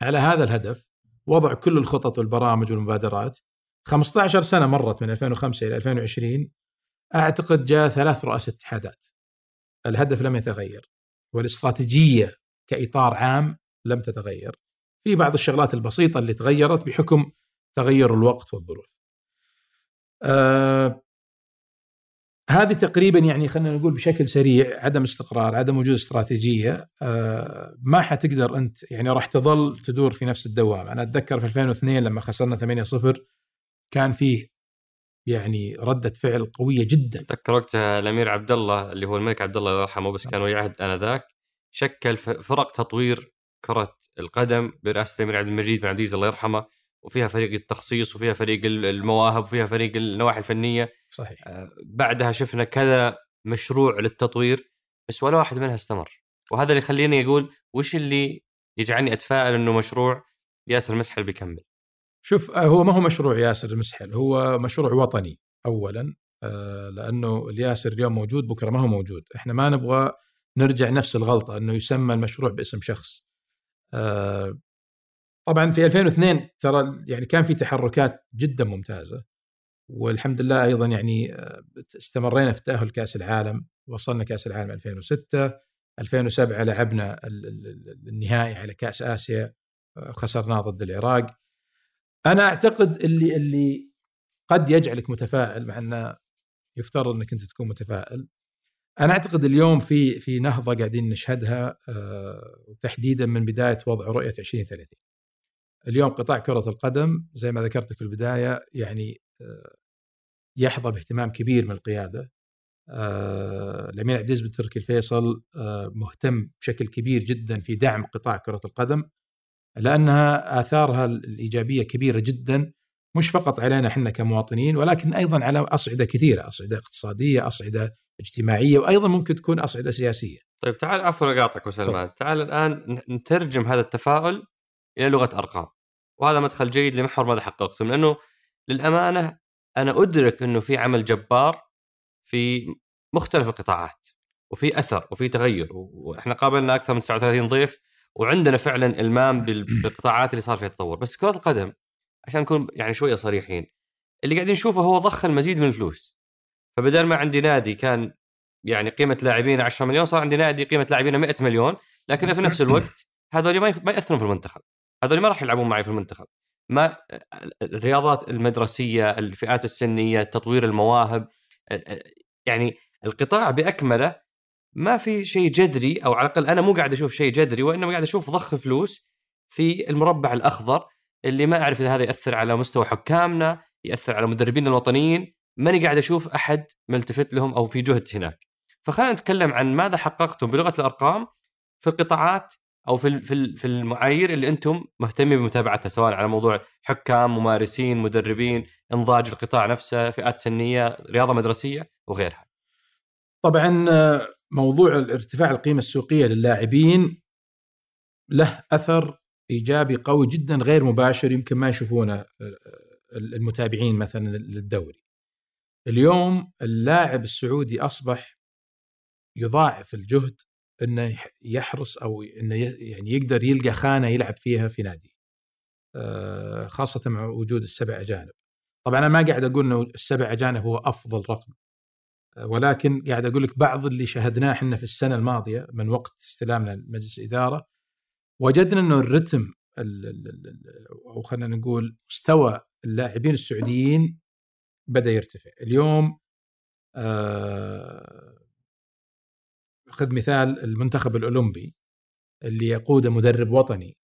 على هذا الهدف وضع كل الخطط والبرامج والمبادرات. 15 سنة مرت من 2005 إلى 2020 أعتقد جاء ثلاث رؤساء اتحادات. الهدف لم يتغير والاستراتيجية كإطار عام لم تتغير. في بعض الشغلات البسيطة اللي تغيرت بحكم تغير الوقت والظروف. آه هذه تقريبا يعني خلينا نقول بشكل سريع عدم استقرار عدم وجود استراتيجية آه ما حتقدر أنت يعني راح تظل تدور في نفس الدوام. أنا أتذكر في 2002 لما خسرنا 8-0 كان فيه يعني ردة فعل قوية جدا. أتذكر وقتها الأمير عبد الله اللي هو الملك عبد الله يرحمه بس كان ولي عهد آنذاك شكل فرق تطوير كرة القدم برئاسة الأمير عبد المجيد بن عبد الله يرحمه. وفيها فريق التخصيص وفيها فريق المواهب وفيها فريق النواحي الفنية. صحيح. آه، بعدها شفنا كذا مشروع للتطوير بس ولا واحد منها استمر. وهذا اللي يخليني أقول وش اللي يجعلني أتفائل إنه مشروع ياسر مسحل بيكمل؟ شوف آه، هو ما هو مشروع ياسر مسحل هو مشروع وطني اولا. آه، لأنه الياسر اليوم موجود بكرة ما هو موجود. إحنا ما نبغى نرجع نفس الغلطة إنه يسمى المشروع باسم شخص. طبعا في 2002 ترى يعني كان في تحركات جدا ممتازة والحمد لله أيضا يعني آه، استمرينا في تأهل كأس العالم وصلنا كأس العالم 2006 2007 لعبنا النهائي على كأس آسيا آه، خسرناه ضد العراق. أنا أعتقد اللي اللي قد يجعلك متفائل مع أنه يفترض أنك أنت تكون متفائل. أنا أعتقد اليوم في في نهضة قاعدين نشهدها آه، تحديدا من بداية وضع رؤية 2030 اليوم قطاع كرة القدم زي ما ذكرت في البداية يعني آه، يحظى باهتمام كبير من القيادة. آه، الأمير عبد العزيز بن تركي الفيصل آه، مهتم بشكل كبير جدا في دعم قطاع كرة القدم لأنها آثارها الإيجابية كبيرة جدا مش فقط علينا إحنا كمواطنين ولكن أيضا على أصعدة كثيرة أصعدة اقتصادية أصعدة اجتماعية وأيضا ممكن تكون أصعدة سياسية. طيب تعال عفوا أقاطعك سلمان تعال الآن نترجم هذا التفاؤل إلى لغة أرقام. وهذا مدخل جيد لمحور ماذا حققتم لأنه للأمانة أنا أدرك إنه في عمل جبار في مختلف القطاعات وفي أثر وفي تغير وإحنا قابلنا أكثر من 39 ضيف وعندنا فعلا إلمام بالقطاعات اللي صار فيها تطور. بس كرة القدم عشان نكون يعني شوية صريحين اللي قاعدين نشوفه هو ضخ المزيد من الفلوس. فبدل ما عندي نادي كان يعني قيمة لاعبين 10 مليون صار عندي نادي قيمة لاعبين 100 مليون لكن في نفس <clears throat> الوقت هذول ما يأثرون في المنتخب. هذول ما راح يلعبون معي في المنتخب. ما الرياضات المدرسية الفئات السنية تطوير المواهب يعني القطاع بأكمله ما في شيء جذري أو على الأقل أنا مو قاعد أشوف شيء جذري وإنما قاعد أشوف ضخ فلوس في المربع الأخضر اللي ما أعرف إذا هذا يأثر على مستوى حكامنا يأثر على مدربينا الوطنيين ماني قاعد أشوف أحد ملتفت لهم أو في جهد هناك. فخلينا نتكلم عن ماذا حققتم بلغة الأرقام في القطاعات أو في في في المعايير اللي أنتم مهتمين بمتابعتها سواء على موضوع حكام ممارسين مدربين إنضاج القطاع نفسه فئات سنية رياضة مدرسية وغيرها. طبعا موضوع ارتفاع القيمة السوقية للاعبين له أثر إيجابي قوي جدا غير مباشر يمكن ما يشوفونه المتابعين مثلا للدوري. اليوم اللاعب السعودي أصبح يضاعف الجهد إنه يحرص أو إنه يعني يقدر يلقى خانة يلعب فيها في نادي. خاصة مع وجود السبع أجانب. طبعا أنا ما قاعد أقول إنه السبع أجانب هو أفضل رقم. ولكن قاعد أقول لك بعض اللي شاهدناه إحنا في السنة الماضية من وقت استلامنا لمجلس الاداره وجدنا إنه الرتم أو خلينا نقول مستوى اللاعبين السعوديين بدأ يرتفع. اليوم آه خذ مثال المنتخب الأولمبي اللي يقوده مدرب وطني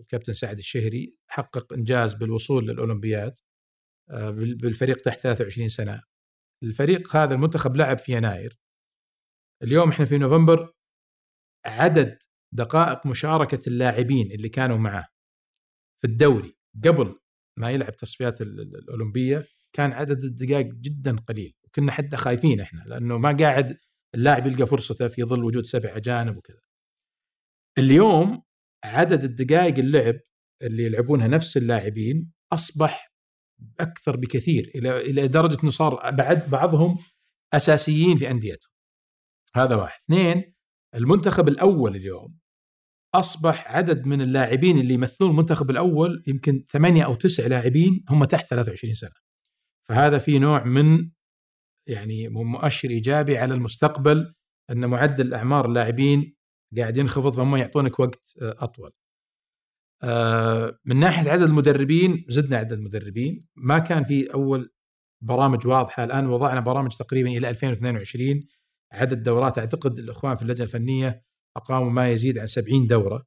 الكابتن سعد الشهري حقق إنجاز بالوصول للأولمبياد آه، بالفريق تحت 23 سنة. الفريق هذا المنتخب لعب في يناير. اليوم إحنا في نوفمبر عدد دقائق مشاركة اللاعبين اللي كانوا معه في الدوري قبل ما يلعب تصفيات الأولمبية كان عدد الدقائق جدا قليل. وكنا حتى خايفين إحنا لأنه ما قاعد اللاعب يلقى فرصته في ظل وجود سبع أجانب وكذا. اليوم عدد الدقائق اللعب اللي يلعبونها نفس اللاعبين أصبح أكثر بكثير إلى إلى درجة إنه صار بعد بعضهم أساسيين في أنديتهم. هذا واحد، اثنين المنتخب الأول اليوم أصبح عدد من اللاعبين اللي يمثلون المنتخب الأول يمكن ثمانية أو تسع لاعبين هم تحت 23 سنة. فهذا في نوع من يعني مؤشر إيجابي على المستقبل أن معدل أعمار اللاعبين قاعد ينخفض فهم يعطونك وقت آه، أطول. آه، من ناحية عدد المدربين زدنا عدد المدربين. ما كان في أول برامج واضحة الآن وضعنا برامج تقريبا إلى 2022 عدد دورات أعتقد الإخوان في اللجنة الفنية أقاموا ما يزيد عن 70 دورة.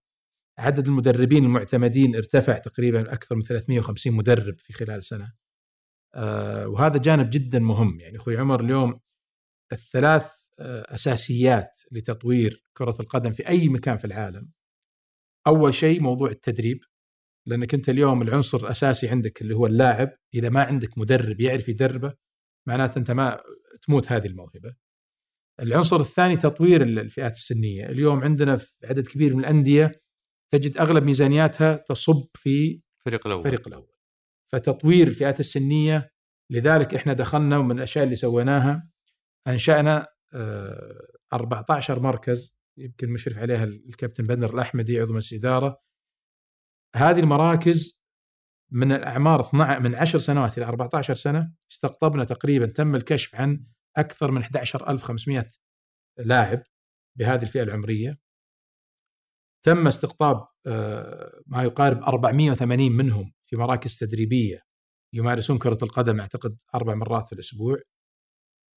عدد المدربين المعتمدين ارتفع تقريبا أكثر من 350 مدرب في خلال سنة. وهذا جانب جدا مهم. يعني أخوي عمر اليوم الثلاث آه أساسيات لتطوير كرة القدم في أي مكان في العالم. أول شيء موضوع التدريب لأنك أنت اليوم العنصر الأساسي عندك اللي هو اللاعب. إذا ما عندك مدرب يعرف يدربه معناته أنت ما تموت هذه الموهبة. العنصر الثاني تطوير الفئات السنية. اليوم عندنا في عدد كبير من الأندية تجد أغلب ميزانياتها تصب في الفريق الأول. الفريق الأول. فتطوير الفئات السنية. لذلك إحنا دخلنا ومن الأشياء اللي سويناها أنشأنا 14 آه، مركز يمكن مشرف عليها الكابتن بدر الأحمدي عضو مجلس الإدارة. هذه المراكز من الأعمار 12 من 10 سنوات إلى 14 سنة استقطبنا تقريبا تم الكشف عن أكثر من 11500 لاعب بهذه الفئة العمرية. تم استقطاب آه، ما يقارب 480 منهم في مراكز تدريبية يمارسون كرة القدم أعتقد أربع مرات في الأسبوع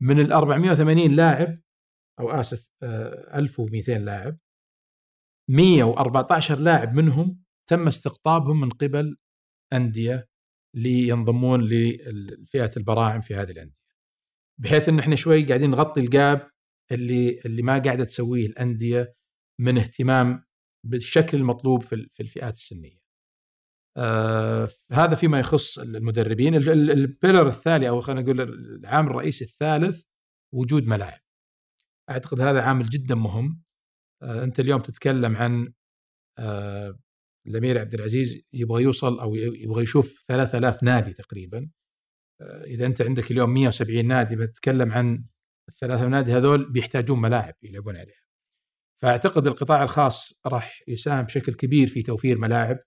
من ال 480 لاعب أو آسف 1200 آه، لاعب 114 لاعب منهم تم استقطابهم من قبل أندية لينضمون لفئة البراعم في هذه الأندية. بحيث إن إحنا شوي قاعدين نغطي ال gap اللي اللي ما قاعدة تسويه الأندية من اهتمام بالشكل المطلوب في في الفئات السنية. آه هذا فيما يخص المدربين، ال pillar الثاني أو خلينا نقول العامل الرئيسي الثالث وجود ملاعب. أعتقد هذا عامل جدا مهم. آه، أنت اليوم تتكلم عن آه، الأمير عبد العزيز يبغى يوصل أو يبغى يشوف 3000 نادي تقريبا. إذا أنت عندك اليوم 170 نادي بتتكلم عن الثلاثة نادي هذول بيحتاجون ملاعب يلعبون عليها. فأعتقد القطاع الخاص راح يساهم بشكل كبير في توفير ملاعب.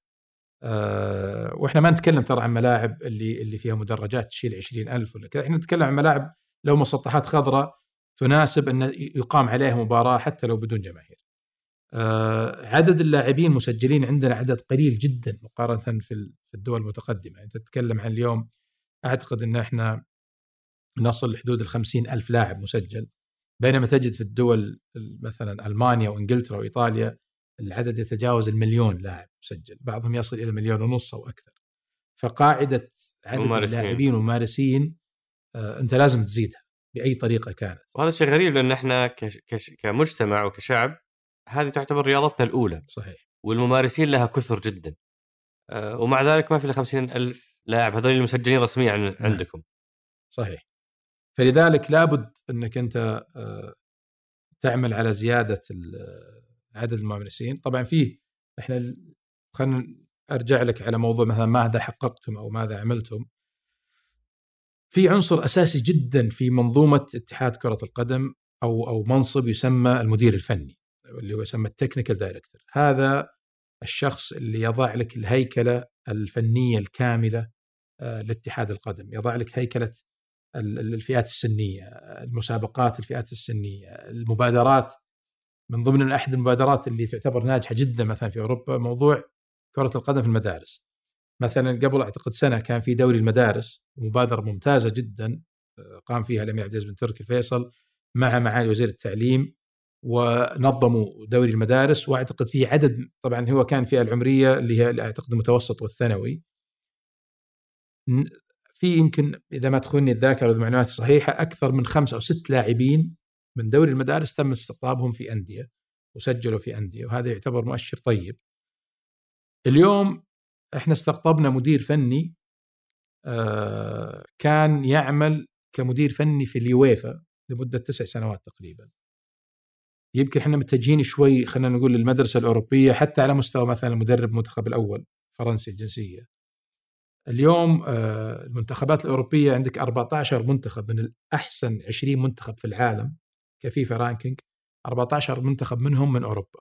أه وإحنا ما نتكلم ترى عن ملاعب اللي اللي فيها مدرجات تشيل 20000 ولا كذا. إحنا نتكلم عن ملاعب لو مسطحات خضراء تناسب أن يقام عليها مباراة حتى لو بدون جماهير. آه، عدد اللاعبين مسجلين عندنا عدد قليل جدا مقارنة في الدول المتقدمة، أنت تتكلم عن اليوم أعتقد إن إحنا نصل لحدود ال ألف لاعب مسجل. بينما تجد في الدول مثلا ألمانيا وإنجلترا وإيطاليا العدد يتجاوز المليون لاعب مسجل، بعضهم يصل إلى مليون ونص أو أكثر. فقاعدة عدد اللاعبين والممارسين آه، أنت لازم تزيدها. بأي طريقة كانت. وهذا شيء غريب لأن إحنا كش كش كمجتمع وكشعب هذه تعتبر رياضتنا الأولى. صحيح. والممارسين لها كثر جدا. أه ومع ذلك ما في إلا 50 ألف لاعب هذول المسجلين رسميا نعم. عندكم. صحيح. فلذلك لابد أنك أنت أه تعمل على زيادة عدد الممارسين، طبعا فيه إحنا خلينا أرجع لك على موضوع مثلا ماذا حققتم أو ماذا عملتم. في عنصر أساسي جدا في منظومة اتحاد كرة القدم أو أو منصب يسمى المدير الفني اللي هو يسمى ال technical director. هذا الشخص اللي يضع لك الهيكلة الفنية الكاملة آه، لاتحاد القدم. يضع لك هيكلة الفئات السنية المسابقات الفئات السنية المبادرات من ضمن أحد المبادرات اللي تعتبر ناجحة جدا مثلا في أوروبا موضوع كرة القدم في المدارس. مثلا قبل أعتقد سنة كان في دوري المدارس مبادرة ممتازة جدا آه، قام فيها الأمير عبد العزيز بن تركي الفيصل مع معالي وزير التعليم ونظموا دوري المدارس وأعتقد في عدد طبعا هو كان فئه العمرية اللي هي أعتقد المتوسط والثانوي. في يمكن إذا ما تخوني الذاكرة والمعلومات الصحيحة أكثر من خمس أو ست لاعبين من دوري المدارس تم استقطابهم في أندية وسجلوا في أندية وهذا يعتبر مؤشر طيب. اليوم إحنا استقطبنا مدير فني آه، كان يعمل كمدير فني في اليويفا لمدة تسع سنوات تقريبا. يمكن إحنا متجهين شوي خلينا نقول للمدرسة الأوروبية حتى على مستوى مثلا المدرب المنتخب الأول فرنسي الجنسية اليوم آه، المنتخبات الأوروبية عندك 14 منتخب من الأحسن 20 منتخب في العالم كفيفا رانكينج 14 منتخب منهم من أوروبا.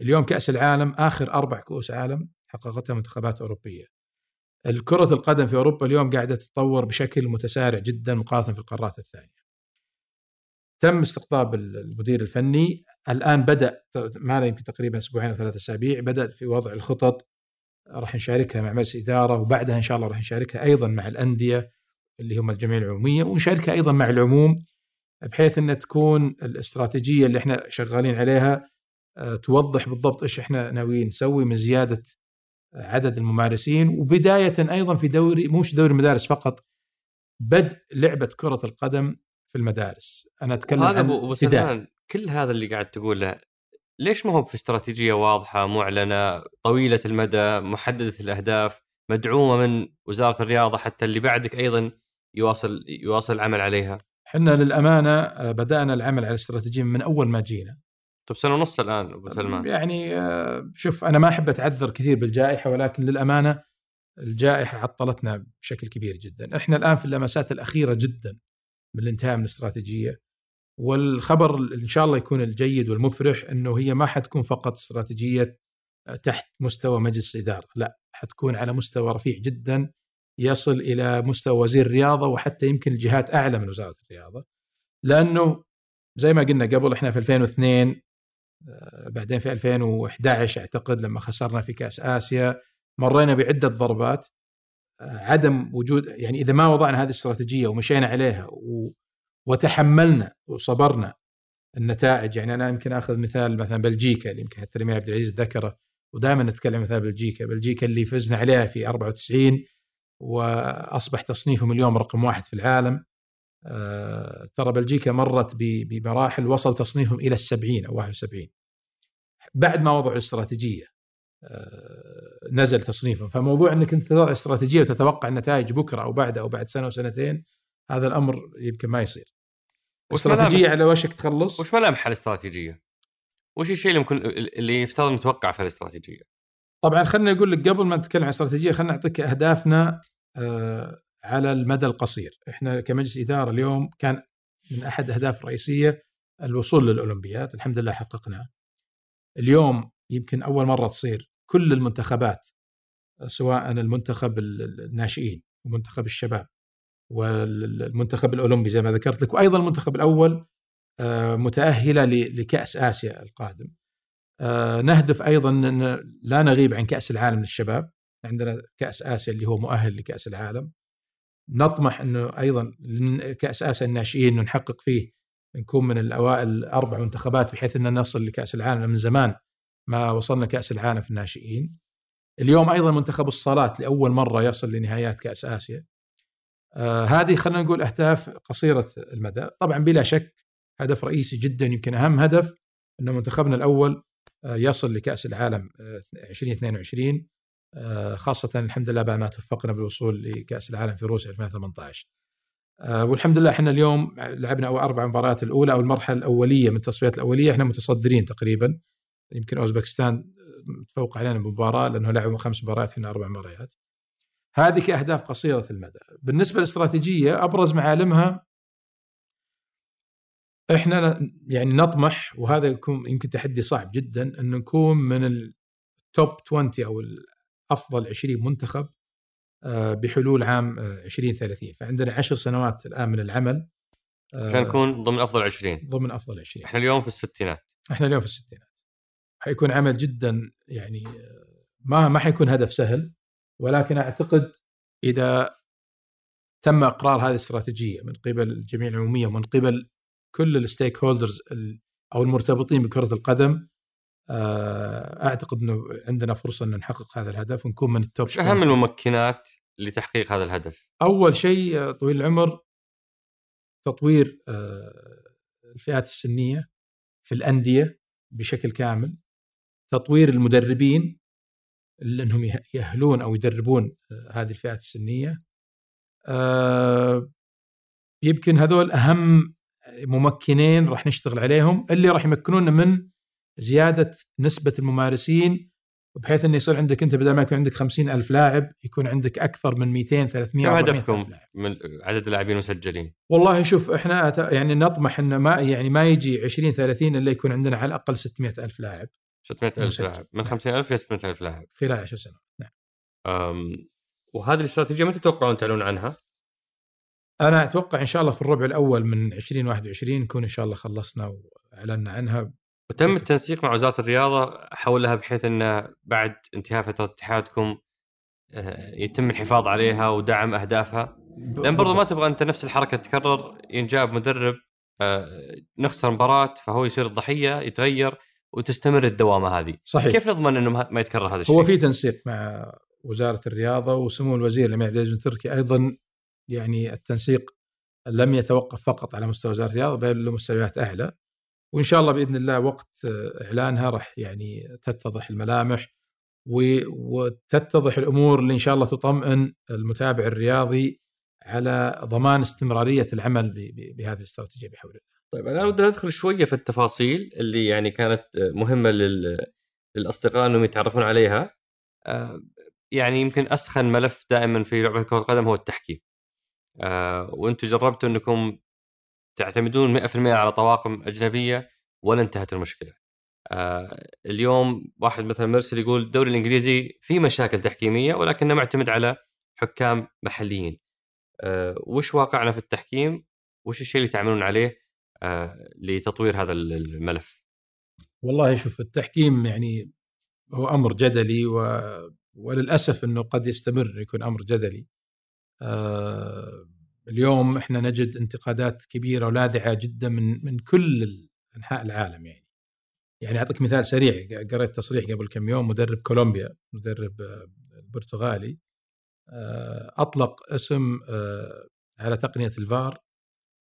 اليوم كأس العالم آخر أربع كؤوس عالم حققتها منتخبات أوروبية. الكرة القدم في أوروبا اليوم قاعدة تتطور بشكل متسارع جدا مقارنة في القارات الثانية. تم استقطاب المدير الفني. الآن بدأ ما يمكن تقريبا أسبوعين أو ثلاثة أسابيع بدا في وضع الخطط راح نشاركها مع مجلس إدارة وبعدها إن شاء الله راح نشاركها أيضا مع الأندية اللي هم الجمعيه العمومية ونشاركها أيضا مع العموم بحيث ان تكون الاستراتيجية اللي إحنا شغالين عليها آه، توضح بالضبط إيش إحنا ناويين نسوي من زيادة عدد الممارسين. وبداية أيضا في دوري مش دوري المدارس فقط بدء لعبة كرة القدم في المدارس. أنا أتكلم هذا أبو سلمان كل هذا اللي قاعد تقوله ليش ما هو في استراتيجيه واضحة معلنة طويلة المدى محددة الأهداف مدعومة من وزارة الرياضة حتى اللي بعدك أيضا يواصل يواصل العمل عليها؟ إحنا للأمانة آه، بدأنا العمل على الاستراتيجيه من أول ما جينا. طب سنة ونص الآن أبو سلمان. يعني آه، شوف أنا ما أحب أتعذر كثير بالجائحة ولكن للأمانة الجائحة عطلتنا بشكل كبير جدا. إحنا الآن في اللمسات الأخيرة جدا من الانتهاء من الاستراتيجية. والخبر إن شاء الله يكون الجيد والمفرح إنه هي ما حتكون فقط استراتيجية آه، تحت مستوى مجلس الإدارة. لا حتكون على مستوى رفيع جدا. يصل إلى مستوى وزير الرياضة وحتى يمكن الجهات أعلى من وزارة الرياضة لأنه زي ما قلنا قبل إحنا في 2002 آه، بعدين في 2011 أعتقد لما خسرنا في كأس آسيا مرينا بعدة ضربات آه، عدم وجود يعني إذا ما وضعنا هذه الاستراتيجيه ومشينا عليها وتحملنا وصبرنا النتائج يعني أنا يمكن آخذ مثال مثلا بلجيكا اللي يمكن حتى الأمير عبد العزيز ذكره ودائما نتكلم مثال بلجيكا، بلجيكا اللي فزنا عليها في 94 وأصبح تصنيفهم اليوم رقم واحد في العالم. آه، ترى بلجيكا مرت بمراحل وصل تصنيفهم إلى السبعين أو 71 بعد ما وضعوا الاستراتيجية آه، نزل تصنيفهم. فموضوع إنك أنت تضع استراتيجية وتتوقع النتائج بكرة أو بعد أو بعد سنة وسنتين هذا الأمر يمكن ما يصير. استراتيجية على وشك تخلص. وش ملامح الاستراتيجيه؟ وش الشيء اللي ممكن اللي يفترض نتوقع في الاستراتيجيه؟ طبعا خليني أقول لك قبل ما نتكلم عن استراتيجية خلينا نعطيك أهدافنا على المدى القصير. إحنا كمجلس إدارة اليوم كان من أحد الاهداف الرئيسية الوصول للأولمبياد الحمد لله حققناه. اليوم يمكن أول مرة تصير كل المنتخبات سواء المنتخب الناشئين ومنتخب الشباب والمنتخب الأولمبي زي ما ذكرت لك وأيضا المنتخب الأول آه، متأهلة لكأس آسيا القادم. آه، نهدف أيضا إن لا نغيب عن كأس العالم للشباب، عندنا كأس آسيا اللي هو مؤهل لكأس العالم. نطمح إنه أيضا كأس آسيا الناشئين نحقق فيه نكون من الأوائل الأربع منتخبات بحيث ان نصل لكأس العالم من زمان ما وصلنا كأس العالم في الناشئين. اليوم أيضا منتخب الصالات لأول مرة يصل لنهايات كأس آسيا. آه هذه خلينا نقول أهداف قصيرة المدى، طبعا بلا شك هدف رئيسي جدا يمكن أهم هدف إنه منتخبنا الأول آه يصل لكأس العالم آه 2022 آه خاصة الحمد لله بعد ما توفقنا بالوصول لكأس العالم في روسيا 2018. آه، والحمد لله إحنا اليوم لعبنا أو أربع مباريات الأولى أو المرحلة الأولية من التصفيات الأولية إحنا متصدرين تقريبا يمكن أوزبكستان متفوق علينا بمباراه لأنه لعبوا خمس مباريات إحنا أربع مباريات. هذه كأهداف قصيرة المدى بالنسبة للاستراتيجية أبرز معالمها إحنا يعني نطمح وهذا يكون يمكن تحدي صعب جدا أن نكون من التوب 20 أو أفضل 20 منتخب آه، بحلول عام 2030 آه، فعندنا عشر سنوات الآن من العمل عشان نكون ضمن أفضل 20 ضمن أفضل 20 إحنا اليوم في الستينات. إحنا اليوم في الستينات. حيكون عمل جدا يعني آه، ما ما حيكون هدف سهل ولكن أعتقد إذا تم إقرار هذه الاستراتيجية من قبل الجمعيه العمومية ومن قبل كل ال stakeholders أو المرتبطين بكرة القدم آه، أعتقد إنه عندنا فرصة إن نحقق هذا الهدف ونكون من ال top إيش أهم الممكنات لتحقيق هذا الهدف؟ أول شيء آه، طويل العمر تطوير آه، الفئات السنية في الأندية بشكل كامل تطوير المدربين لأنهم يأهلون أو يدربون آه، هذه الفئات السنية آه، يمكن هذول أهم ممكنين راح نشتغل عليهم اللي راح يمكنونا من زيادة نسبة الممارسين بحيث إنه يصير عندك أنت بدل ما يكون عندك خمسين ألف لاعب يكون عندك أكثر من 200 300 كم 400 هدفكم. من عدد اللاعبين المسجلين؟ والله شوف إحنا يعني نطمح إنه ما يعني ما يجي 20 30 إلا يكون عندنا على الأقل 600 ألف لاعب 600 ألف مسجل. لاعب من نعم. 50 ألف إلى 600 ألف لاعب خلال 10 سنوات نعم. وهذه الاستراتيجية متى تتوقعون تعلنون عنها؟ أنا أتوقع إن شاء الله في الربع الأول من 2021 نكون إن شاء الله خلصنا وأعلنا عنها وتم شكراً. التنسيق مع وزارة الرياضة حولها بحيث أنه بعد انتهاء فترة اتحادكم آه، يتم الحفاظ عليها ودعم أهدافها. لأن برضو ما تبغى أنت نفس الحركة تتكرر ينجاب مدرب آه، نخسر مباراة فهو يصير الضحية يتغير وتستمر الدوامة هذه. صحيح. كيف نضمن أنه ما يتكرر هذا الشيء؟ هو في تنسيق مع وزارة الرياضة وسمو الوزير الأمير عبد العزيز بن تركي أيضا يعني التنسيق لم يتوقف فقط على مستوى وزارة الرياضة بل له مستويات أعلى. وإن شاء الله بإذن الله وقت إعلانها راح يعني تتضح الملامح وتتضح الأمور اللي إن شاء الله تطمئن المتابع الرياضي على ضمان استمرارية العمل بهذه الاستراتيجية بحول الله. طيب الان ودنا ندخل شوية في التفاصيل اللي يعني كانت مهمة لل... للأصدقاء إنهم يتعرفون عليها آه، يعني يمكن أسخن ملف دائما في لعبة كرة القدم هو التحكيم آه، وأنتم جربتوا إنكم تعتمدون 100% على طواقم أجنبية ولا انتهت المشكلة. آه، اليوم واحد مثلا مرسل يقول الدوري الإنجليزي في مشاكل تحكيمية ولكنه معتمد على حكام محليين. آه، وش واقعنا في التحكيم؟ وش الشيء اللي تعملون عليه؟ آه، لتطوير هذا الملف. والله شوف التحكيم يعني هو أمر جدلي و... وللأسف إنه قد يستمر يكون أمر جدلي. آه اليوم إحنا نجد انتقادات كبيرة ولاذعة جدا من من كل أنحاء العالم يعني. يعني أعطيك مثال سريع قريت تصريح قبل كم يوم مدرب كولومبيا مدرب آه، البرتغالي آه أطلق اسم آه على تقنية الفار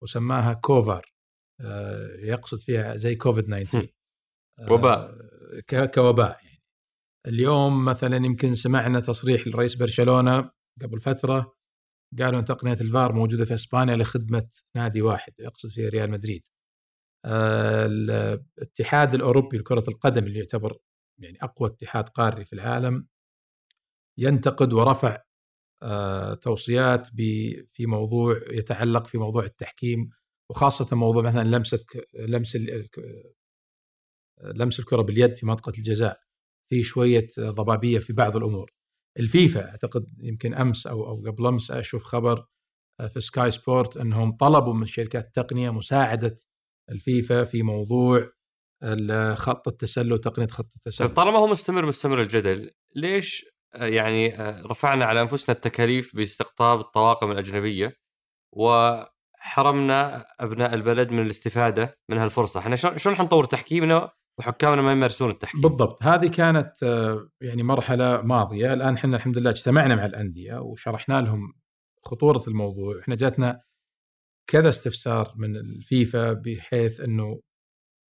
وسماها كوفار آه يقصد فيها زي كوفيد 19 وباء. آه، كوباء يعني اليوم مثلا يمكن سمعنا تصريح لرئيس برشلونة قبل فترة قالوا أن تقنية الفار موجودة في إسبانيا لخدمة نادي واحد يقصد فيه ريال مدريد. آه، الاتحاد الأوروبي لكرة القدم اللي يعتبر يعني أقوى اتحاد قاري في العالم ينتقد ورفع آه، توصيات في موضوع يتعلق في موضوع التحكيم وخاصة موضوع مثلا لمسة لمس لمس الكرة باليد في منطقة الجزاء في شوية ضبابية في بعض الأمور. الفيفا أعتقد يمكن أمس أو أو قبل أمس أشوف خبر في Sky Sport إنهم طلبوا من شركات التقنيه مساعدة الفيفا في موضوع خط التسلل تقنيه خط طيب التسلل. طالما هو مستمر مستمر الجدل ليش آه، يعني آه، رفعنا على أنفسنا التكاليف باستقطاب الطواقم الأجنبية وحرمنا أبناء البلد من الاستفادة من هالفرصه، إحنا شلون حنطور تحكيمنا وحكامنا ما يمارسون التحكيم؟ بالضبط. هذه كانت آه، يعني مرحلة ماضية. الآن إحنا الحمد لله اجتمعنا مع الأندية وشرحنا لهم خطورة الموضوع. إحنا جاتنا كذا استفسار من الفيفا بحيث إنه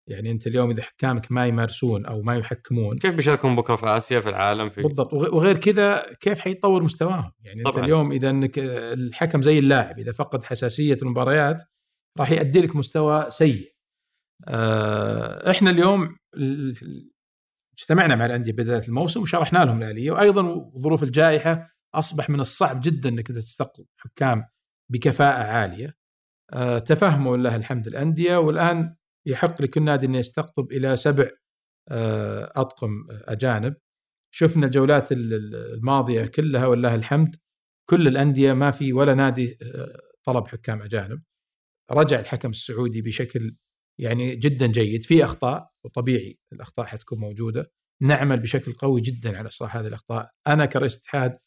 يعني أنت اليوم إذا حكامك ما يمارسون أو ما يحكمون كيف بيشاركون بكرة في آسيا في العالم في بالضبط. وغ- وغير كذا كيف حيطور مستواهم؟ يعني أنت طبعاً. اليوم إذا إنك الحكم زي اللاعب إذا فقد حساسية المباريات راح يؤدي لك مستوى سيء. آه، إحنا اليوم ال- اجتمعنا مع الأندية بداية الموسم وشرحنا لهم الآلية وأيضا ظروف الجائحة أصبح من الصعب جدا إنك تستقطب حكام بكفاءة عالية. آه، تفهموا لله الحمد الأندية والآن يحق لكل نادي إنه يستقطب إلى سبع آه، أطقم أجانب. شفنا الجولات ال- ال- الماضية كلها ولله الحمد كل الأندية ما في ولا نادي آه، طلب حكام أجانب. رجع الحكم السعودي بشكل يعني جدا جيد. في أخطاء وطبيعي الأخطاء حتكون موجودة. نعمل بشكل قوي جدا على إصلاح هذه الأخطاء. أنا كرئيس اتحاد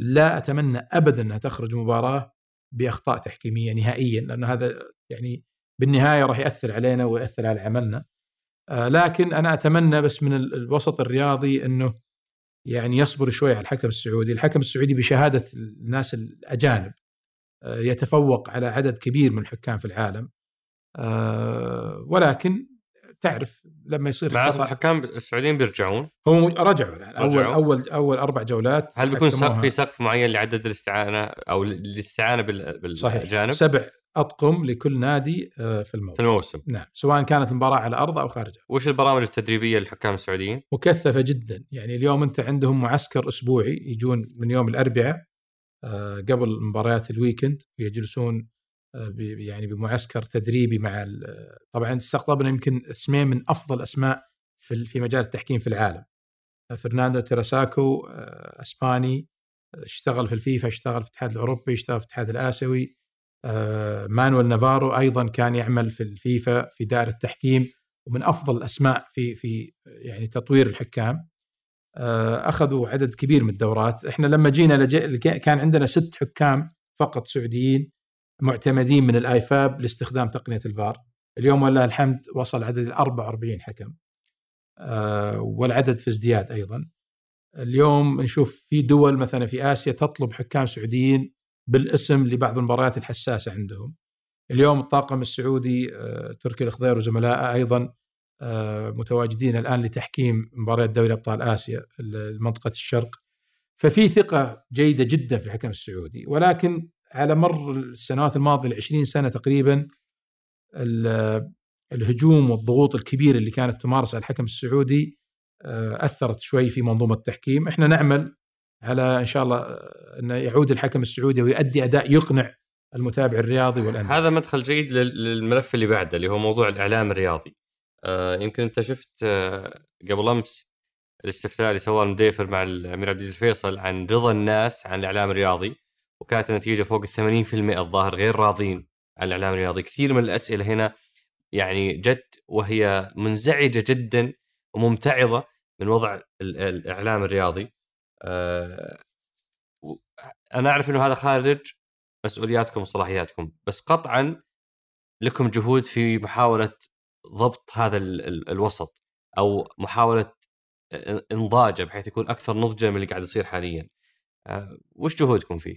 لا أتمنى ابدا أنها تخرج مباراة بأخطاء تحكيمية نهائيا لأن هذا يعني بالنهاية راح يأثر علينا ويأثر على عملنا. آه، لكن أنا أتمنى بس من ال- الوسط الرياضي إنه يعني يصبر شوي على الحكم السعودي، الحكم السعودي بشهادة الناس الأجانب آه، يتفوق على عدد كبير من الحكام في العالم. آه، ولكن تعرف لما يصير معناته الحكام السعوديين بيرجعون هم رجعوا الآن اول. اول أول أربع جولات هل بيكون. سقف في سقف معين لعدد الاستعانة أو الاستعانة بال- صحيح بالاجانب؟ سبع أطقم لكل نادي آه، في الموسم في الموسم نعم سواء كانت المباراة على أرض أو خارجها وش البرامج التدريبية للحكام السعوديين؟ مكثفة جدا يعني اليوم أنت عندهم معسكر أسبوعي يجون من يوم الأربعاء آه، قبل مباريات الويكند ويجلسون يعني بمعسكر تدريبي مع طبعا استقطبنا يمكن اسمين من أفضل أسماء في في مجال التحكيم في العالم. فرناندو تيراساكو آه، إسباني اشتغل في الفيفا اشتغل في الاتحاد الأوروبي اشتغل في الاتحاد الآسيوي. آه، مانويل نافارو أيضا كان يعمل في الفيفا في دائرة التحكيم ومن أفضل الأسماء في في يعني تطوير الحكام. آه، أخذوا عدد كبير من الدورات. إحنا لما جينا. كان عندنا ست حكام فقط سعوديين. معتمدين من الآيفاب لاستخدام تقنية الفار. اليوم ولله الحمد وصل عدد ال 44 حكم آه، والعدد في ازدياد أيضا. اليوم نشوف في دول مثلا في آسيا تطلب حكام سعوديين بالاسم لبعض المباريات الحساسة عندهم. اليوم الطاقم السعودي آه، تركي الخضير وزملائه أيضا آه، متواجدين الآن لتحكيم مباريات دوري أبطال آسيا منطقه الشرق. ففي ثقة جيدة جدا في الحكم السعودي ولكن على مر السنوات الماضية ال 20 سنة تقريبا ال- الهجوم والضغوط الكبيره اللي كانت تمارس على الحكم السعودي آه، أثرت شوي في منظومة التحكيم، إحنا نعمل على إن شاء الله آه، إنه يعود الحكم السعودي ويؤدي أداء يقنع المتابع الرياضي والأندية. هذا مدخل جيد لل- للملف اللي بعده اللي هو موضوع الإعلام الرياضي. آه يمكن أنت شفت آه قبل أمس الاستفتاء اللي سواه المديفر مع الامير عبد العزيز الفيصل عن رضا الناس عن الإعلام الرياضي وكانت النتيجة فوق ال 80% الظاهر غير راضين عن الإعلام الرياضي، كثير من الأسئلة هنا يعني جت وهي منزعجة جدا وممتعضه من وضع ال- الإعلام الرياضي. آه أنا أعرف إنه هذا خارج مسؤولياتكم وصلاحياتكم بس قطعا لكم جهود في محاولة ضبط هذا ال- ال- الوسط أو محاولة إنضاجه بحيث يكون أكثر نضجا من اللي قاعد يصير حاليا. آه، وش جهودكم فيه؟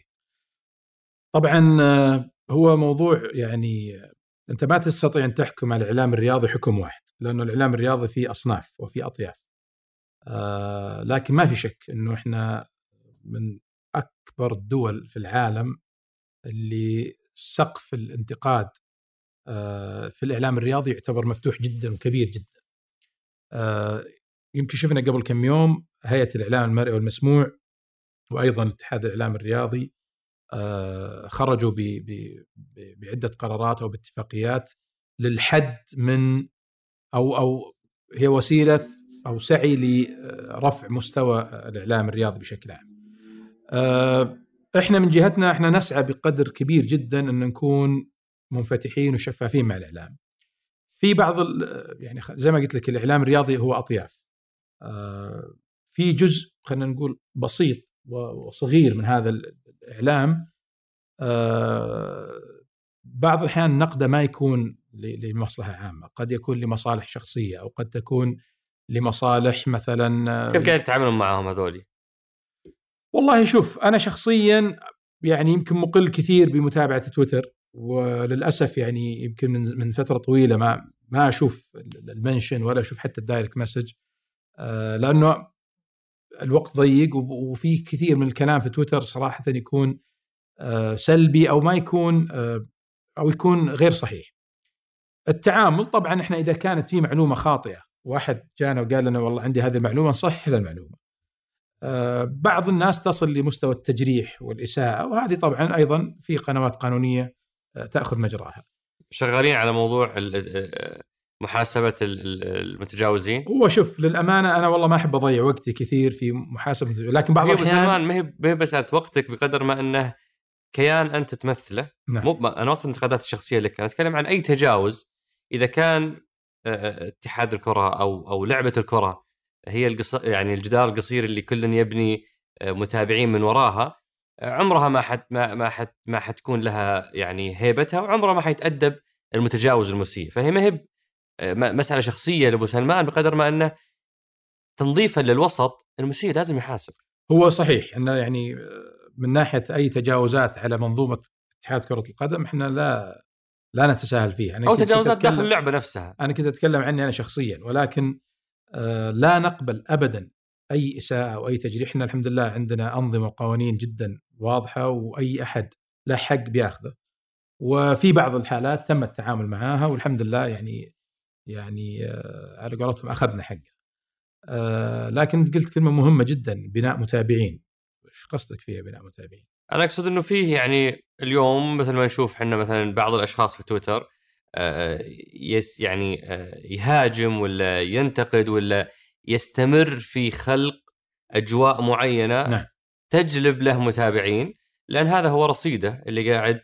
طبعا آه، هو موضوع يعني آه، أنت ما تستطيع أن تحكم على الإعلام الرياضي حكم واحد، لأنه الإعلام الرياضي فيه أصناف وفي أطياف. آه، لكن ما في شك إنه إحنا من أكبر الدول في العالم اللي سقف الانتقاد في الإعلام الرياضي يعتبر مفتوح جدا وكبير جدا. يمكن شفنا قبل كم يوم هيئة الإعلام المرئي والمسموع وأيضا اتحاد الإعلام الرياضي خرجوا ب- ب- بعدة قرارات أو باتفاقيات للحد من أو أو هي وسيلة أو سعي لرفع مستوى الإعلام الرياضي بشكل عام. آه، إحنا من جهتنا إحنا نسعى بقدر كبير جدا أن نكون منفتحين وشفافين مع الإعلام. في بعض يعني زي ما قلت لك الإعلام الرياضي هو أطياف. آه، في جزء خلينا نقول بسيط وصغير من هذا الاعلام آه، بعض الأحيان نقده ما يكون لمصلحة عامة، قد يكون لمصالح شخصية أو قد تكون لمصالح مثلا آه، كيف قاعد تتعاملون معهم هذولي؟ والله شوف أنا شخصيا يعني يمكن مقل كثير بمتابعة تويتر وللأسف يعني يمكن من من فترة طويلة ما ما أشوف ال mention ولا أشوف حتى ال direct message آه، لأنه الوقت ضيق وفي كثير من الكلام في تويتر صراحة يكون آه، سلبي أو ما يكون آه، أو يكون غير صحيح. التعامل طبعا إحنا إذا كانت في معلومة خاطئة واحد جانا وقال لنا والله عندي هذه المعلومة نصحح له المعلومة. آه، بعض الناس تصل لمستوى التجريح والإساءة وهذه طبعا أيضا في قنوات قانونية تأخذ مجراها. شغالين على موضوع محاسبة ال- ال- المتجاوزين؟ هو شوف للأمانة أنا والله ما أحب أضيع وقتي كثير في محاسبة لكن بعض الأحيان ما هي ما هي مساله وقتك بقدر ما أنه كيان أنت تمثله نعم. مو أنا اقصد الانتقادات الشخصية لك أنا أتكلم عن أي تجاوز إذا كان آه، آه، اتحاد الكرة أو أو لعبة الكرة هي القص... يعني الجدار القصير اللي كل يبني آه، متابعين من وراها آه، عمرها ما حت ما ما حت ما حتكون لها يعني هيبتها وعمرها ما حيتأدب المتجاوز المسيء فهي ما هي آه، مسألة شخصية لأبو سلمان بقدر ما أنه تنظيفا للوسط المسيء لازم يحاسب. هو صحيح إنه يعني من ناحية أي تجاوزات على منظومة اتحاد كرة القدم إحنا لا لا نتساهل فيها. أنا أو تجاوزات داخل اللعبة نفسها. أنا كنت أتكلم عني أنا شخصيا ولكن آه، لا نقبل ابدا أي إساءة أو أي تجريح. إحنا الحمد لله عندنا أنظمة وقوانين جدا واضحة وأي أحد له حق بياخذه. وفي بعض الحالات تم التعامل معها والحمد لله يعني يعني آه، على قولتهم أخذنا حقه. آه، لكن قلت كلمة مهمة جدا بناء متابعين. إيش قصدك فيها بناء متابعين؟ أنا أقصد إنه فيه يعني اليوم مثل ما نشوف إحنا مثلا بعض الأشخاص في تويتر آه، يس يعني يهاجم ولا ينتقد ولا يستمر في خلق أجواء معينة نعم. تجلب له متابعين لأن هذا هو رصيده اللي قاعد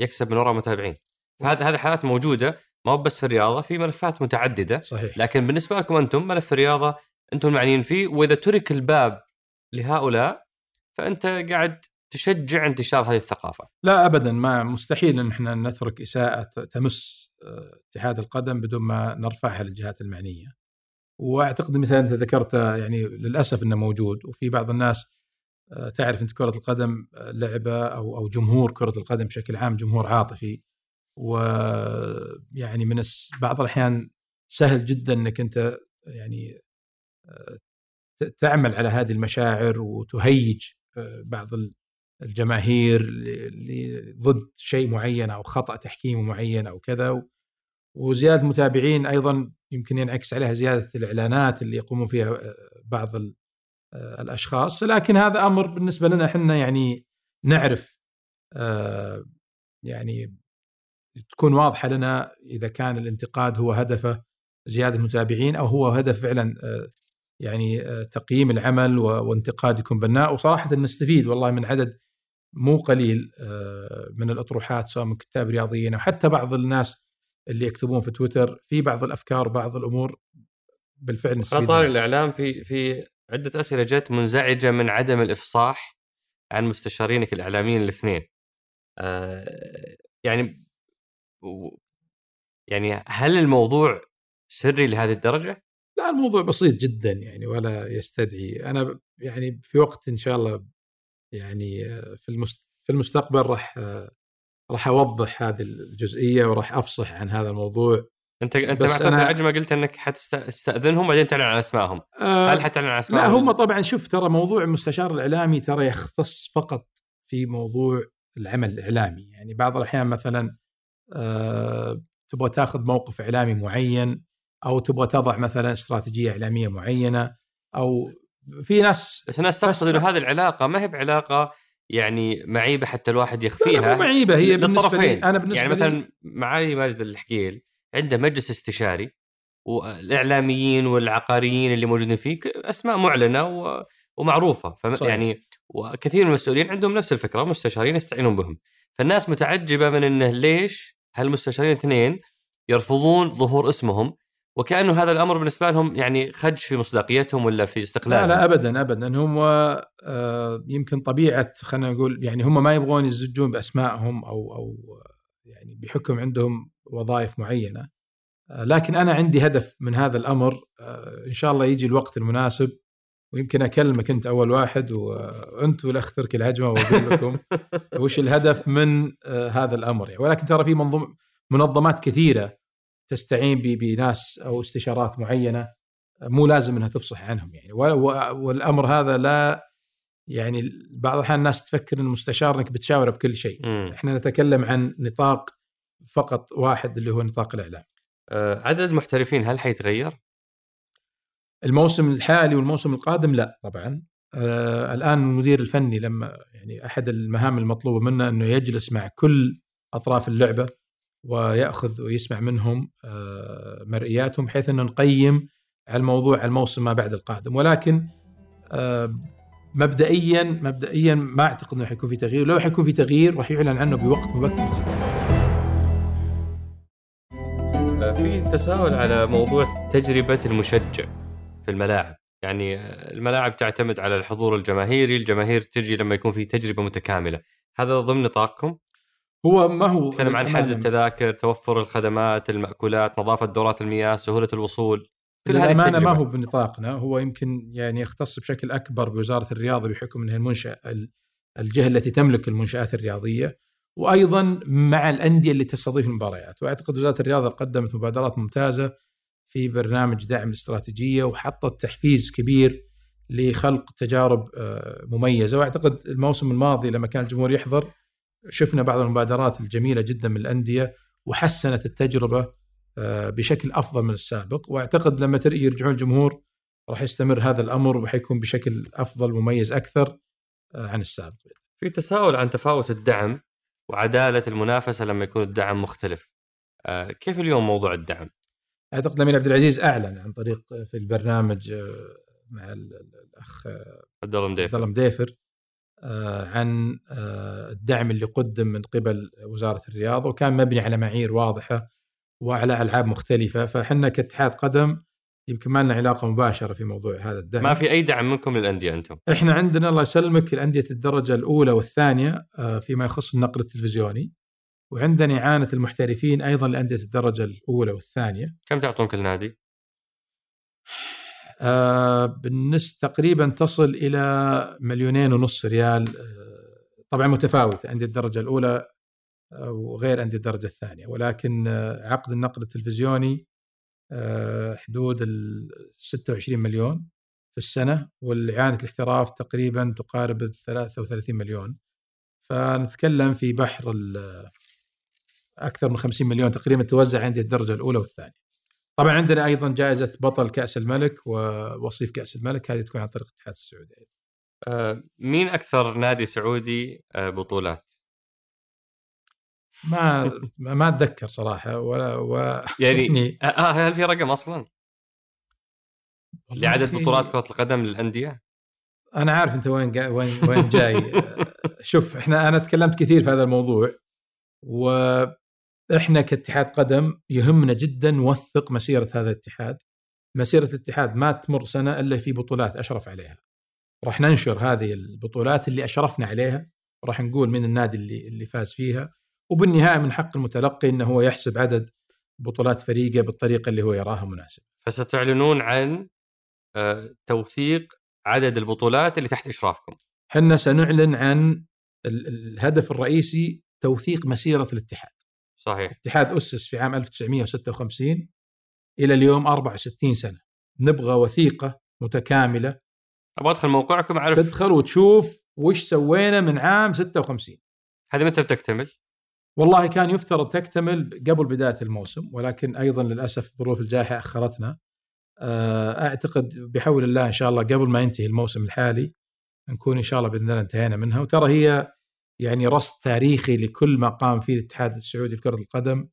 يكسب من وراء متابعين فهذا هذه حالات موجودة ما هو بس في الرياضة في ملفات متعددة. صحيح. لكن بالنسبة لكم أنتم ملف الرياضة أنتم المعنيين فيه. وإذا ترك الباب لهؤلاء فأنت قاعد تشجع انتشار هذه الثقافة. لا ابدا. ما مستحيل إن إحنا نترك إساءة تمس آه، اتحاد القدم بدون ما نرفعها للجهات المعنية. وأعتقد مثال أنت ذكرته يعني للأسف إنه موجود. وفي بعض الناس آه، تعرف أنت كرة القدم آه، لعبة أو أو جمهور كرة القدم بشكل عام جمهور عاطفي. ويعني من بعض الأحيان سهل جدا إنك أنت يعني تعمل على هذه المشاعر وتهيج بعض الجماهير ضد شيء معين أو خطأ تحكيمي معين أو كذا وزيادة المتابعين أيضا يمكن ينعكس عليها زيادة الإعلانات اللي يقومون فيها بعض الأشخاص. لكن هذا أمر بالنسبة لنا إحنا يعني نعرف يعني تكون واضحة لنا إذا كان الانتقاد هو هدفه زيادة المتابعين أو هو هدف فعلا آه، يعني آه، تقييم العمل وانتقاد يكون بناء. وصراحه نستفيد والله من عدد مو قليل آه، من الأطروحات سواء من كتاب رياضيين أو حتى بعض الناس اللي يكتبون في تويتر. في بعض الأفكار وبعض الأمور بالفعل نستفيد طاري الإعلام في في عدة أسئلة جت منزعجة من عدم الإفصاح عن مستشارينك الإعلاميين الاثنين. يعني يعني هل الموضوع سري لهذه الدرجة؟ لا الموضوع بسيط جدا يعني ولا يستدعي أنا يعني في وقت إن شاء الله يعني في في المستقبل راح راح أوضح هذه الجزئية وراح أفصح عن هذا الموضوع أنت أنت بس أنا العجمه قلت إنك حتستأذنهم بعدين تعلن عن أسمائهم آه هل حتعلن عن اسمائهم؟ لا هم طبعا شوف ترى موضوع المستشار الإعلامي ترى يختص فقط في موضوع العمل الإعلامي يعني بعض الأحيان مثلا آه، تبغى تاخذ موقف إعلامي معين أو تبغى تضع مثلا استراتيجية إعلامية معينة أو في ناس بس الناس تقصد إنه هذه العلاقة ما هي بعلاقة يعني معيبة حتى الواحد يخفيها. مو معيبة هي بالنسبة لي أنا بالنسبة يعني مثلا معالي ماجد الحقيل عنده مجلس استشاري والإعلاميين والعقاريين اللي موجودين فيه أسماء معلنة ومعروفة. يعني وكثير من المسؤولين عندهم نفس الفكرة مستشارين يستعينون بهم. فالناس متعجبة من إنه ليش هالمستشارين الاثنين يرفضون ظهور اسمهم وكأنه هذا الأمر بالنسبة لهم يعني خدش في مصداقيتهم ولا في استقلالهم. لا لا ابدا ابدا. هم آه يمكن طبيعة خلينا نقول يعني هم ما يبغون يزجون بأسمائهم أو أو يعني بحكم عندهم وظائف معينة. آه لكن أنا عندي هدف من هذا الأمر آه إن شاء الله يجي الوقت المناسب ويمكن أكلمك أنت أول واحد وأنت والاخ تركي العجمة وأقول لكم <laughs> وش الهدف من آه، هذا الأمر يعني. ولكن ترى في منظم منظمات كثيرة تستعين بناس أو استشارات معينة مو لازم إنها تفصح عنهم يعني. والأمر هذا لا يعني بعض الأحيان الناس تفكر ان المستشار إنك بتشاوره بكل شيء. م. إحنا نتكلم عن نطاق فقط واحد اللي هو نطاق الإعلام. أه عدد المحترفين هل حيتغير؟ الموسم الحالي والموسم القادم لا طبعا. آه الآن المدير الفني لما يعني أحد المهام المطلوبة منه أنه يجلس مع كل أطراف اللعبة ويأخذ ويسمع منهم آه مرئياتهم بحيث أنه نقيم على الموضوع على الموسم ما بعد القادم. ولكن آه مبدئيا مبدئيا ما أعتقد إنه حيكون في تغيير. لو حيكون في تغيير راح يعلن عنه بوقت مبكر. آه، في تساؤل على موضوع تجربة المشجع. في الملاعب. يعني الملاعب تعتمد على الحضور الجماهيري الجماهير تجي لما يكون في تجربة متكاملة. هذا ضمن نطاقكم هو ما هو تكلم عن حجز التذاكر توفر الخدمات المأكولات نظافة دورات المياه سهولة الوصول كل هذه التجربة ما هو بنطاقنا. هو يمكن يعني يختص بشكل أكبر بوزارة الرياضة بحكم أنها المنشأ الجهة التي تملك المنشآت الرياضية. وأيضا مع الأندية اللي تستضيف المباريات. وأعتقد وزارة الرياضة قدمت مبادرات ممتازة في برنامج دعم الاستراتيجيه وحطت تحفيز كبير لخلق تجارب آه، مميزة وأعتقد الموسم الماضي لما كان الجمهور يحضر شفنا بعض المبادرات الجميلة جدا من الأندية وحسنت التجربة آه، بشكل أفضل من السابق وأعتقد لما يرجعون الجمهور راح يستمر هذا الأمر وحيكون بشكل أفضل مميز أكثر آه، عن السابق. في تساؤل عن تفاوت الدعم وعدالة المنافسة لما يكون الدعم مختلف. كيف اليوم موضوع الدعم؟ أعتقد الأمير عبد العزيز أعلن عن طريق في البرنامج مع الأخ عبد الله مديفر عبد الله مديفر عن الدعم اللي قدم من قبل وزارة الرياضه وكان مبني على معايير واضحة وعلى ألعاب مختلفة. فإحنا كاتحاد قدم يمكن ما لنا علاقة مباشرة في موضوع هذا الدعم. ما في أي دعم منكم للأندية أنتم؟ إحنا عندنا الله يسلمك الأندية الدرجة الأولى والثانية آه، فيما يخص النقل التلفزيوني. وعندنا إعانة المحترفين أيضا لأندية الدرجة الأولى والثانية. كم تعطون كل نادي؟ آه بالنسبة تقريبا تصل إلى مليونين ونص ريال آه طبعا متفاوتة عندي الدرجة الأولى وغير أندية الدرجة الثانية. ولكن آه، عقد النقل التلفزيوني آه، حدود ال 26 مليون في السنة والإعانة الاحتراف تقريبا تقارب ال 33 مليون. فنتكلم في بحر أكثر من 50 مليون تقريبا توزع عندي الدرجة الأولى والثانية طبعا عندنا أيضا جائزة بطل كأس الملك ووصيف كأس الملك هذه تكون عن طريق الاتحاد السعودي أه مين أكثر نادي سعودي آه، بطولات؟ ما ما أتذكر صراحة ولا و... <laughs> يعني, يعني آه هل في رقم أصلا؟ لعدد. بطولات كرة القدم للأندية؟ أنا عارف أنت وين. وين وين جاي <laughs> شوف إحنا أنا تكلمت كثير في هذا الموضوع وإحنا كاتحاد قدم يهمنا جدا نوثق مسيرة هذا الاتحاد مسيرة الاتحاد ما تمر سنة إلا في بطولات أشرف عليها راح ننشر هذه البطولات اللي أشرفنا عليها راح نقول من النادي اللي اللي فاز فيها وبالنهاية من حق المتلقي إنه هو يحسب عدد بطولات فريقه بالطريقة اللي هو يراها مناسبه. فستعلنون عن آه، توثيق عدد البطولات اللي تحت إشرافكم. إحنا سنعلن عن الهدف الرئيسي توثيق مسيرة الاتحاد. صحيح. الاتحاد أسس في عام 1956 إلى اليوم 64 سنة. نبغى وثيقة متكاملة أبغى أدخل موقعكم أعرف تدخل وتشوف وش سوينا من عام 56 هذه متى بتكتمل؟ والله كان يفترض تكتمل قبل بداية الموسم ولكن أيضا للأسف ظروف الجائحة أخرتنا آه، أعتقد بحول الله إن شاء الله قبل ما ينتهي الموسم الحالي نكون إن شاء الله بإذن الله انتهينا منها وترى هي يعني رصد تاريخي لكل ما قام فيه الاتحاد السعودي لكرة القدم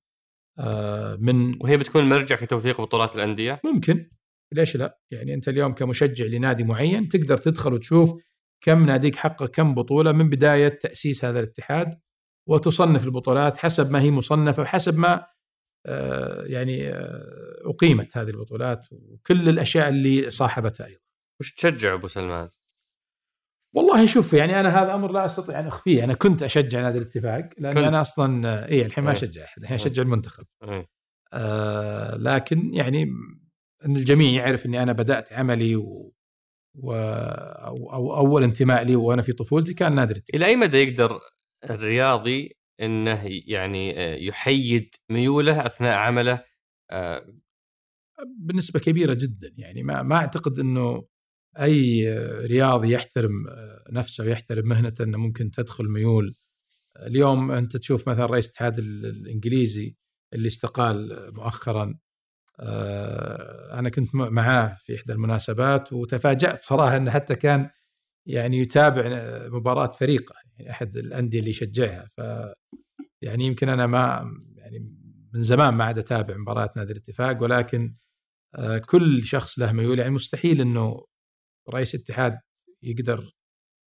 آه، من وهي بتكون مرجع في توثيق بطولات الأندية؟ ممكن ليش لا؟ يعني أنت اليوم كمشجع لنادي معين تقدر تدخل وتشوف كم ناديك حقق كم بطولة من بداية تأسيس هذا الاتحاد وتصنف البطولات حسب ما هي مصنفة وحسب ما آه، يعني آه، أقيمت هذه البطولات وكل الأشياء اللي صاحبتها أيضا. وش تشجع أبو سلمان؟ والله شوف يعني أنا هذا أمر لا أستطيع أن أخفيه، أنا كنت أشجع نادي الاتفاق لأن كنت. أنا أصلا اي الحين ما إيه. أشجع أحد، الحين أشجع المنتخب. إيه. آه لكن يعني إن الجميع يعرف إني أنا بدأت عملي و, و أو, أو أول انتماء لي وأنا في طفولتي كان نادي الاتفاق. إلى أي مدى يقدر الرياضي إنه يعني آه، يحيد ميوله أثناء عمله آه، بنسبة كبيرة جدا يعني ما ما أعتقد إنه أي رياضي يحترم آه، نفسه ويحترم مهنته إنه ممكن تدخل ميول. اليوم أنت تشوف مثلا رئيس الاتحاد الإنجليزي اللي استقال مؤخرا أنا كنت معاه في إحدى المناسبات وتفاجأت صراحة إنه حتى كان يعني يتابع مباراة فريقه يعني أحد الأندية اللي يشجعها. ف يعني يمكن أنا ما يعني من زمان ما عاد أتابع مباريات نادي الاتفاق ولكن آه، كل شخص له ميول يعني مستحيل إنه رئيس اتحاد يقدر.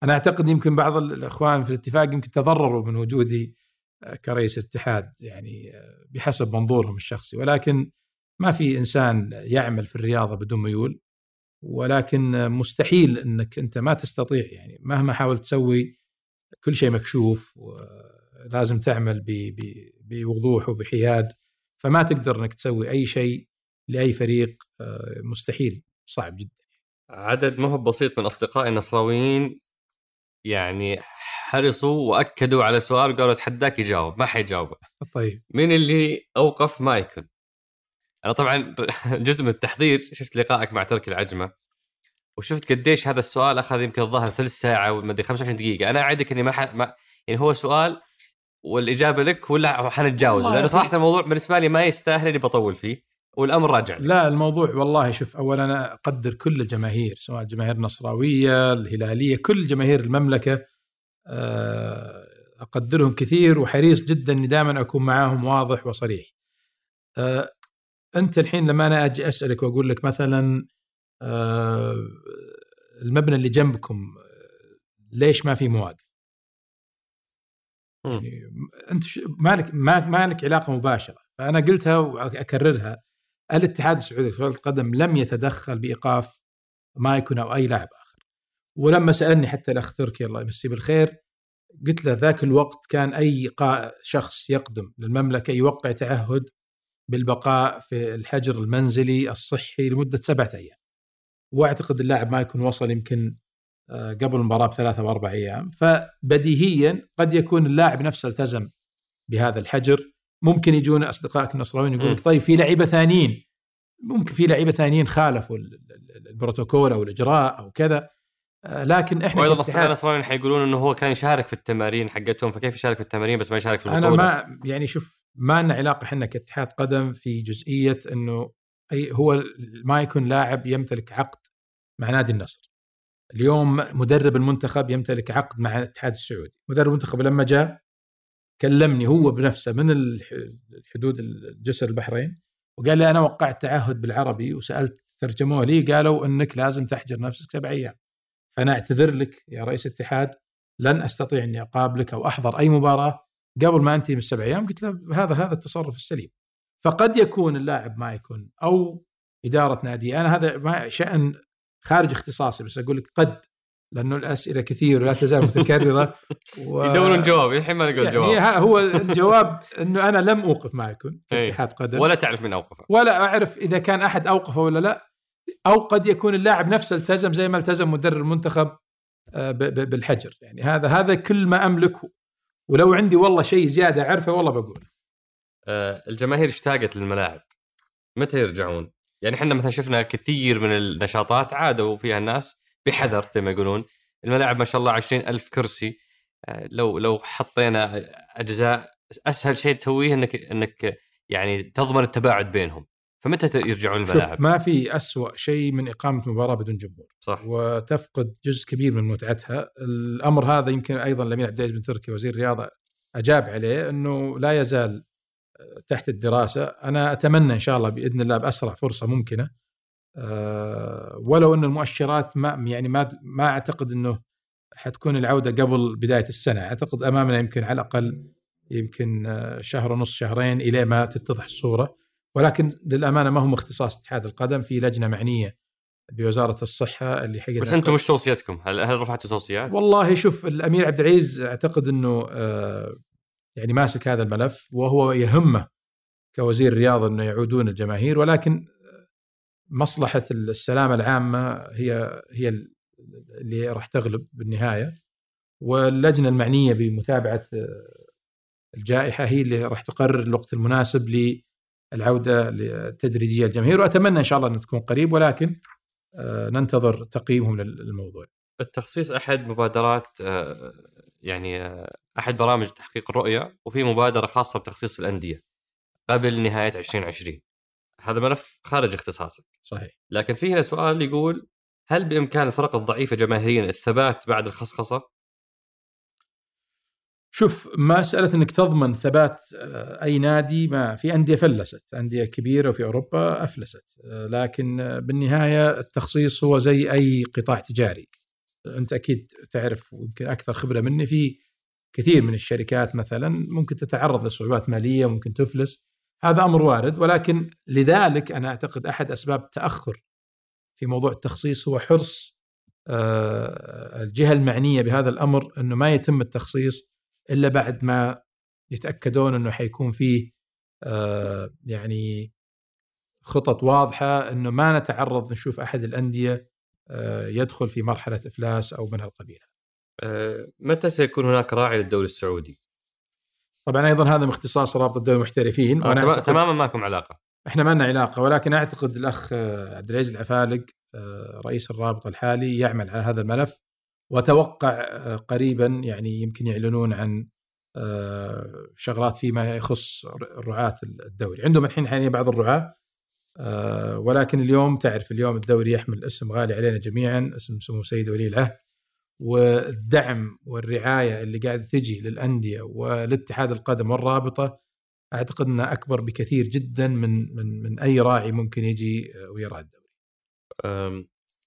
أنا أعتقد يمكن بعض الإخوان في الاتفاق يمكن تضرروا من وجودي آه، كرئيس اتحاد يعني آه، بحسب منظورهم الشخصي. ولكن ما في إنسان يعمل في الرياضة بدون ميول ولكن مستحيل إنك أنت ما تستطيع يعني. مهما حاولت تسوي كل شيء مكشوف ولازم تعمل بوضوح وبحياد فما تقدر إنك تسوي أي شيء لأي فريق آه، مستحيل. صعب جدا. عدد ما هو بسيط من اصدقائي النصراويين. يعني حرصوا وأكدوا على سؤال قالوا اتحداك يجاوب ما حيجاوبه. طيب. مين اللي أوقف مايكل؟ أنا طبعا <laughs> جزء من التحضير شفت لقائك مع تركي العجمة وشفت قديش هذا السؤال أخذ يمكن الظاهر ثلث ساعة وما أدري 25 دقيقة. أنا أعدك إني ما, ح... ما يعني هو سؤال والإجابة لك ولا حنتجاوز لأنه صراحة. الموضوع بالنسبة لي ما يستاهل إني بطول فيه. والأمر راجع. لا الموضوع والله شوف اولا أنا أقدر كل الجماهير سواء الجماهير النصراوية الهلالية كل جماهير المملكة آه، أقدرهم كثير وحريص جدا إني دائما أكون معاهم واضح وصريح. آه، أنت الحين لما أنا أجي أسألك وأقول لك مثلا آه، المبنى اللي جنبكم ليش ما في مواقف؟ يعني أنت مالك ما مالك علاقة مباشرة فأنا قلتها واكررها الاتحاد السعودي لكره القدم لم يتدخل بإيقاف مايكون أو أي لاعب آخر. ولما سألني حتى الأخ تركي الله يمسيه بالخير قلت له ذاك الوقت كان قا- شخص يقدم للمملكة يوقع تعهد بالبقاء في الحجر المنزلي الصحي لمدة سبعة أيام. وأعتقد اللاعب ما يكون وصل يمكن آه، قبل المباراة بثلاثة أو أربع أيام. فبديهيا قد يكون اللاعب نفسه التزم بهذا الحجر. ممكن يجون أصدقائك النصراويين يقول لك. طيب في لعيبة ثانيين ممكن في لعيبة ثانيين خالفوا ال- ال- البروتوكول أو الإجراء أو كذا آه، لكن إحنا وأيضا اصدقاء النصرانيين حيقولون إنه هو كان يشارك في التمارين حقتهم فكيف يشارك في التمارين بس ما يشارك في البطولة أنا ما يعني شوف ما لنا علاقة إحنا كاتحاد قدم في جزئية إنه اي هو ما يكون لاعب يمتلك عقد مع نادي النصر. اليوم مدرب المنتخب يمتلك عقد مع الاتحاد السعودي، مدرب المنتخب لما جاء كلمني هو بنفسه من الح- الحدود الجسر البحرين وقال لي أنا وقعت تعهد بالعربي وسألت ترجموه لي قالوا إنك لازم تحجر نفسك سبع أيام. فأنا أعتذر لك يا رئيس الاتحاد لن أستطيع أني أقابلك أو أحضر أي مباراة. قبل ما أنتهي من السبع أيام قلت له هذا هذا التصرف السليم. فقد يكون اللاعب ما يكون أو إدارة نادي. أنا هذا ما شأن خارج اختصاصي بس أقول لك قد لأنه الأسئلة كثير ولا تزال متكررة و... <laughs> يدورون جواب الحين ما يعني الجواب ها- هو الجواب إنه أنا لم أوقف يكون في إيه. اتحاد قدم. ولا تعرف من أوقفه. ولا أعرف إذا كان أحد أوقفه ولا لا أو قد يكون اللاعب نفسه التزم زي ما التزم مدرب المنتخب آه، بالحجر. يعني هذا هذا كل ما أملكه. ولو عندي والله شيء زيادة أعرفه والله بقول. آه، الجماهير اشتاقت للملاعب. متى يرجعون؟ يعني إحنا مثلا شفنا كثير من النشاطات عادوا فيها الناس بحذر زي ما يقولون. الملاعب ما شاء الله عشرين ألف كرسي. آه، لو لو حطينا أجزاء أسهل شيء تسويه إنك إنك يعني تضمن التباعد بينهم. فمتى يرجعون شوف الملاعب؟ ما في أسوأ شيء من إقامة مباراة بدون جمهور. صح. وتفقد جزء كبير من متعتها. الأمر هذا يمكن أيضا الامير عبد العزيز بن تركي وزير الرياضة أجاب عليه إنه لا يزال تحت الدراسة. أنا أتمنى إن شاء الله بإذن الله بأسرع فرصة ممكنة. أه، ولو إن المؤشرات ما يعني ما ما أعتقد إنه حتكون العودة قبل بداية السنة أعتقد أمامنا يمكن على الأقل يمكن آه، شهر ونص شهرين إلى ما تتضح الصورة ولكن للأمانة ما هو اختصاص اتحاد القدم في لجنة معنية بوزارة الصحة اللي حقت بس أنتم وش توصيتكم؟ هل هل رفعتوا توصيات؟ والله شوف الأمير عبد العزيز أعتقد إنه آه، يعني ماسك هذا الملف وهو يهمه كوزير الرياضه إنه يعودون الجماهير ولكن مصلحة السلامة العامة هي هي اللي راح تغلب بالنهاية واللجنة المعنية بمتابعة الجائحة هي اللي راح تقرر الوقت المناسب للعودة التدريجيه للجماهير وأتمنى إن شاء الله ان تكون قريب ولكن آه، ننتظر تقييمهم للموضوع. التخصيص أحد مبادرات آه، يعني آه، أحد برامج تحقيق الرؤية وفي مبادرة خاصة بتخصيص الأندية قبل نهاية 2020 هذا ملف خارج اختصاصك صحيح. لكن في هنا سؤال يقول هل بإمكان الفرق الضعيفه جماهيريا الثبات بعد الخصخصة؟ شوف مسألة إنك تضمن ثبات آه، أي نادي ما في أندية فلست، أندية كبيرة في أوروبا أفلست، آه، لكن آه، بالنهاية التخصيص هو زي أي قطاع تجاري. أنت أكيد تعرف ويمكن أكثر خبرة مني في كثير من الشركات مثلا ممكن تتعرض لصعوبات مالية ممكن تفلس، هذا أمر وارد ولكن لذلك أنا أعتقد أحد أسباب تأخر في موضوع التخصيص هو حرص آه، الجهة المعنية بهذا الأمر إنه ما يتم التخصيص إلا بعد ما يتأكدون إنه حيكون فيه آه، يعني خطط واضحة إنه ما نتعرض نشوف أحد الأندية آه، يدخل في مرحلة إفلاس أو من هالقبيل. متى سيكون هناك راعي للدوري السعودي؟ طبعا أيضا هذا من اختصاص رابطه الدوري المحترفين وأنا تماما ما لكم علاقة. إحنا ما لنا علاقة ولكن أعتقد الأخ آه، عبد العزيز العفالق آه، رئيس الرابطه الحالي يعمل على هذا الملف وأتوقع آه، قريبا يعني يمكن يعلنون عن شغلات فيما يخص رعاة الدوري. عندهم الحين حاليا بعض الرعاة ولكن اليوم تعرف اليوم الدوري يحمل اسم غالي علينا جميعا اسم سمو سيد ولي العهد. والدعم والرعاية اللي قاعدة تجي للأندية والاتحاد القدم والرابطه أعتقد إنها أكبر بكثير جدا من من من أي راعي ممكن يجي ويرعى الدوري.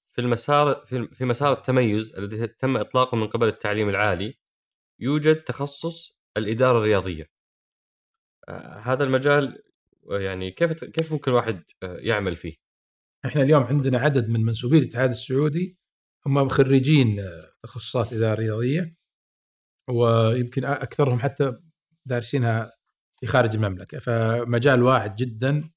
في المسار في مسار التميز الذي تم إطلاقه من قبل التعليم العالي يوجد تخصص الإدارة الرياضية. آه، هذا المجال يعني كيف كيف ممكن الواحد آه، يعمل فيه؟ إحنا اليوم عندنا عدد من منسوبي الاتحاد السعودي هم خريجين تخصصات اداره رياضية ويمكن أكثرهم حتى دارسينها في خارج المملكة. فمجال واعد جدا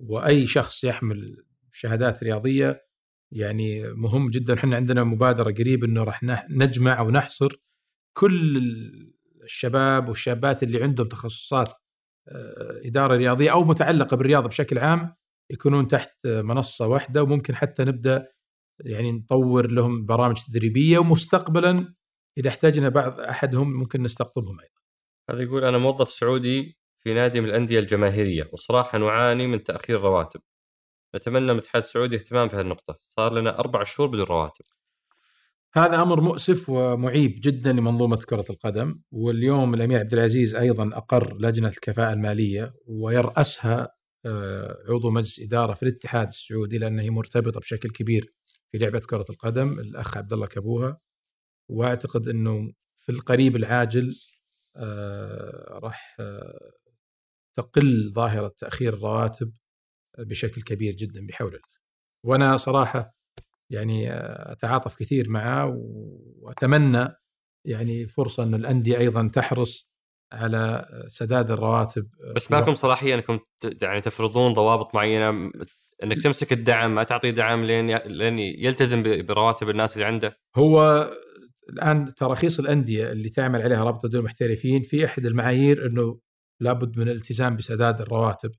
وأي شخص يحمل شهادات رياضية يعني مهم جدا. إحنا عندنا مبادرة قريب إنه راح نجمع أو نحصر كل الشباب والشابات اللي عندهم تخصصات آه، إدارة رياضية أو متعلقة بالرياضة بشكل عام يكونون تحت منصة واحدة وممكن حتى نبدأ يعني نطور لهم برامج تدريبية ومستقبلا إذا احتاجنا بعض أحدهم ممكن نستقطبهم أيضا. هذا يقول أنا موظف سعودي في نادي من الأندية الجماهيرية وصراحة نعاني من تأخير رواتب. نتمنى من الاتحاد السعودي اهتمام في صار لنا أربع شهور بدون رواتب. هذا أمر مؤسف ومعيب جدا لمنظومة كرة القدم واليوم الأمير عبد العزيز أيضا أقر لجنة الكفاءة المالية ويرأسها آه، عضو مجلس إدارة في الاتحاد السعودي لانها هي مرتبطه بشكل كبير في لعبة كرة القدم الأخ عبد الله كبوها وأعتقد إنه في القريب العاجل آه، راح آه، تقل ظاهرة تأخير الرواتب بشكل كبير جدا بحول الله. وأنا صراحة يعني أتعاطف كثير معه وأتمنى يعني فرصة إن الأندية أيضا تحرص على سداد الرواتب بس معكم صلاحية إنكم يعني تفرضون ضوابط معينة إنك تمسك الدعم ما تعطيه دعم لين لين يلتزم برواتب الناس اللي عنده؟ هو الآن تراخيص الأندية اللي تعمل عليها رابطة دول المحترفين في احد المعايير إنه لابد من الالتزام بسداد الرواتب.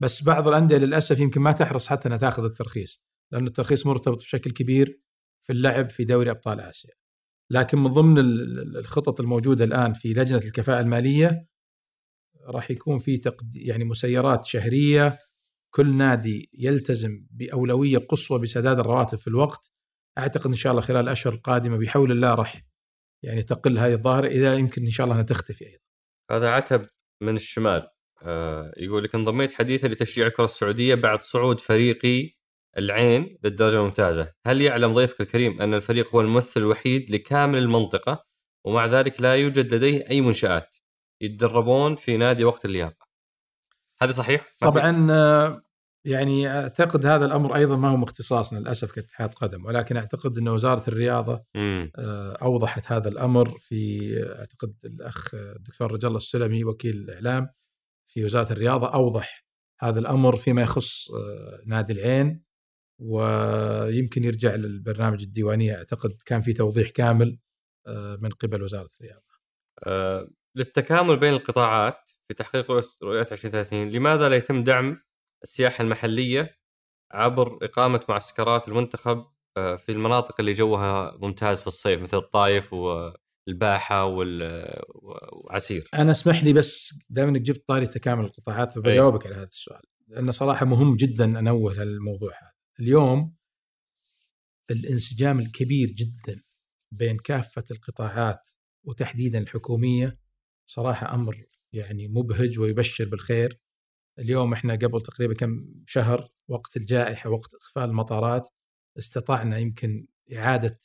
بس بعض الأندية للأسف يمكن ما تحرص حتى إنها تاخذ الترخيص لأن الترخيص مرتبط بشكل كبير في اللعب في دوري أبطال آسيا. لكن من ضمن الخطط الموجودة الآن في لجنة الكفاءة المالية راح يكون في تقد... يعني مسيرات شهرية. كل نادي يلتزم بأولوية قصوى بسداد الرواتب في الوقت. أعتقد إن شاء الله خلال الأشهر القادمة بحول الله راح يعني تقل هذه الظاهرة إذا يمكن إن شاء الله أنها تختفي أيضا. هذا عتب من الشمال. آه يقول لك انضميت حديثا لتشجيع الكرة السعودية بعد صعود فريقي العين للدرجه الممتازة، هل يعلم ضيفك الكريم أن الفريق هو الممثل الوحيد لكامل المنطقة ومع ذلك لا يوجد لديه أي منشآت يتدربون في نادي وقت اللياقة. هذا صحيح؟ طبعا آه، يعني أعتقد هذا الأمر أيضا ما هو اختصاصنا للأسف كاتحاد قدم ولكن أعتقد أن وزارة الرياضة مم. آه، أوضحت هذا الأمر في أعتقد الأخ الدكتور رجال الله السلمي وكيل الإعلام في وزارة الرياضة أوضح هذا الأمر فيما يخص آه، نادي العين ويمكن يرجع للبرنامج الديوانية أعتقد كان في توضيح كامل آه، من قبل وزارة الرياضة. أه للتكامل بين القطاعات في تحقيق رؤيه 2030 لماذا لا يتم دعم السياحة المحلية عبر إقامة معسكرات المنتخب آه، في المناطق اللي جوها ممتاز في الصيف مثل الطايف والباحة وعسير. أنا أسمح لي بس دائما إنك جبت طاري تكامل القطاعات وبجاوبك على هذا السؤال لأنه صراحة مهم جدا أنوه للموضوع هذا. اليوم الانسجام الكبير جدا بين كافة القطاعات وتحديدا الحكومية صراحة أمر يعني مبهج ويبشر بالخير. اليوم إحنا قبل تقريبا كم شهر وقت الجائحة وقت إقفال المطارات استطعنا يمكن إعادة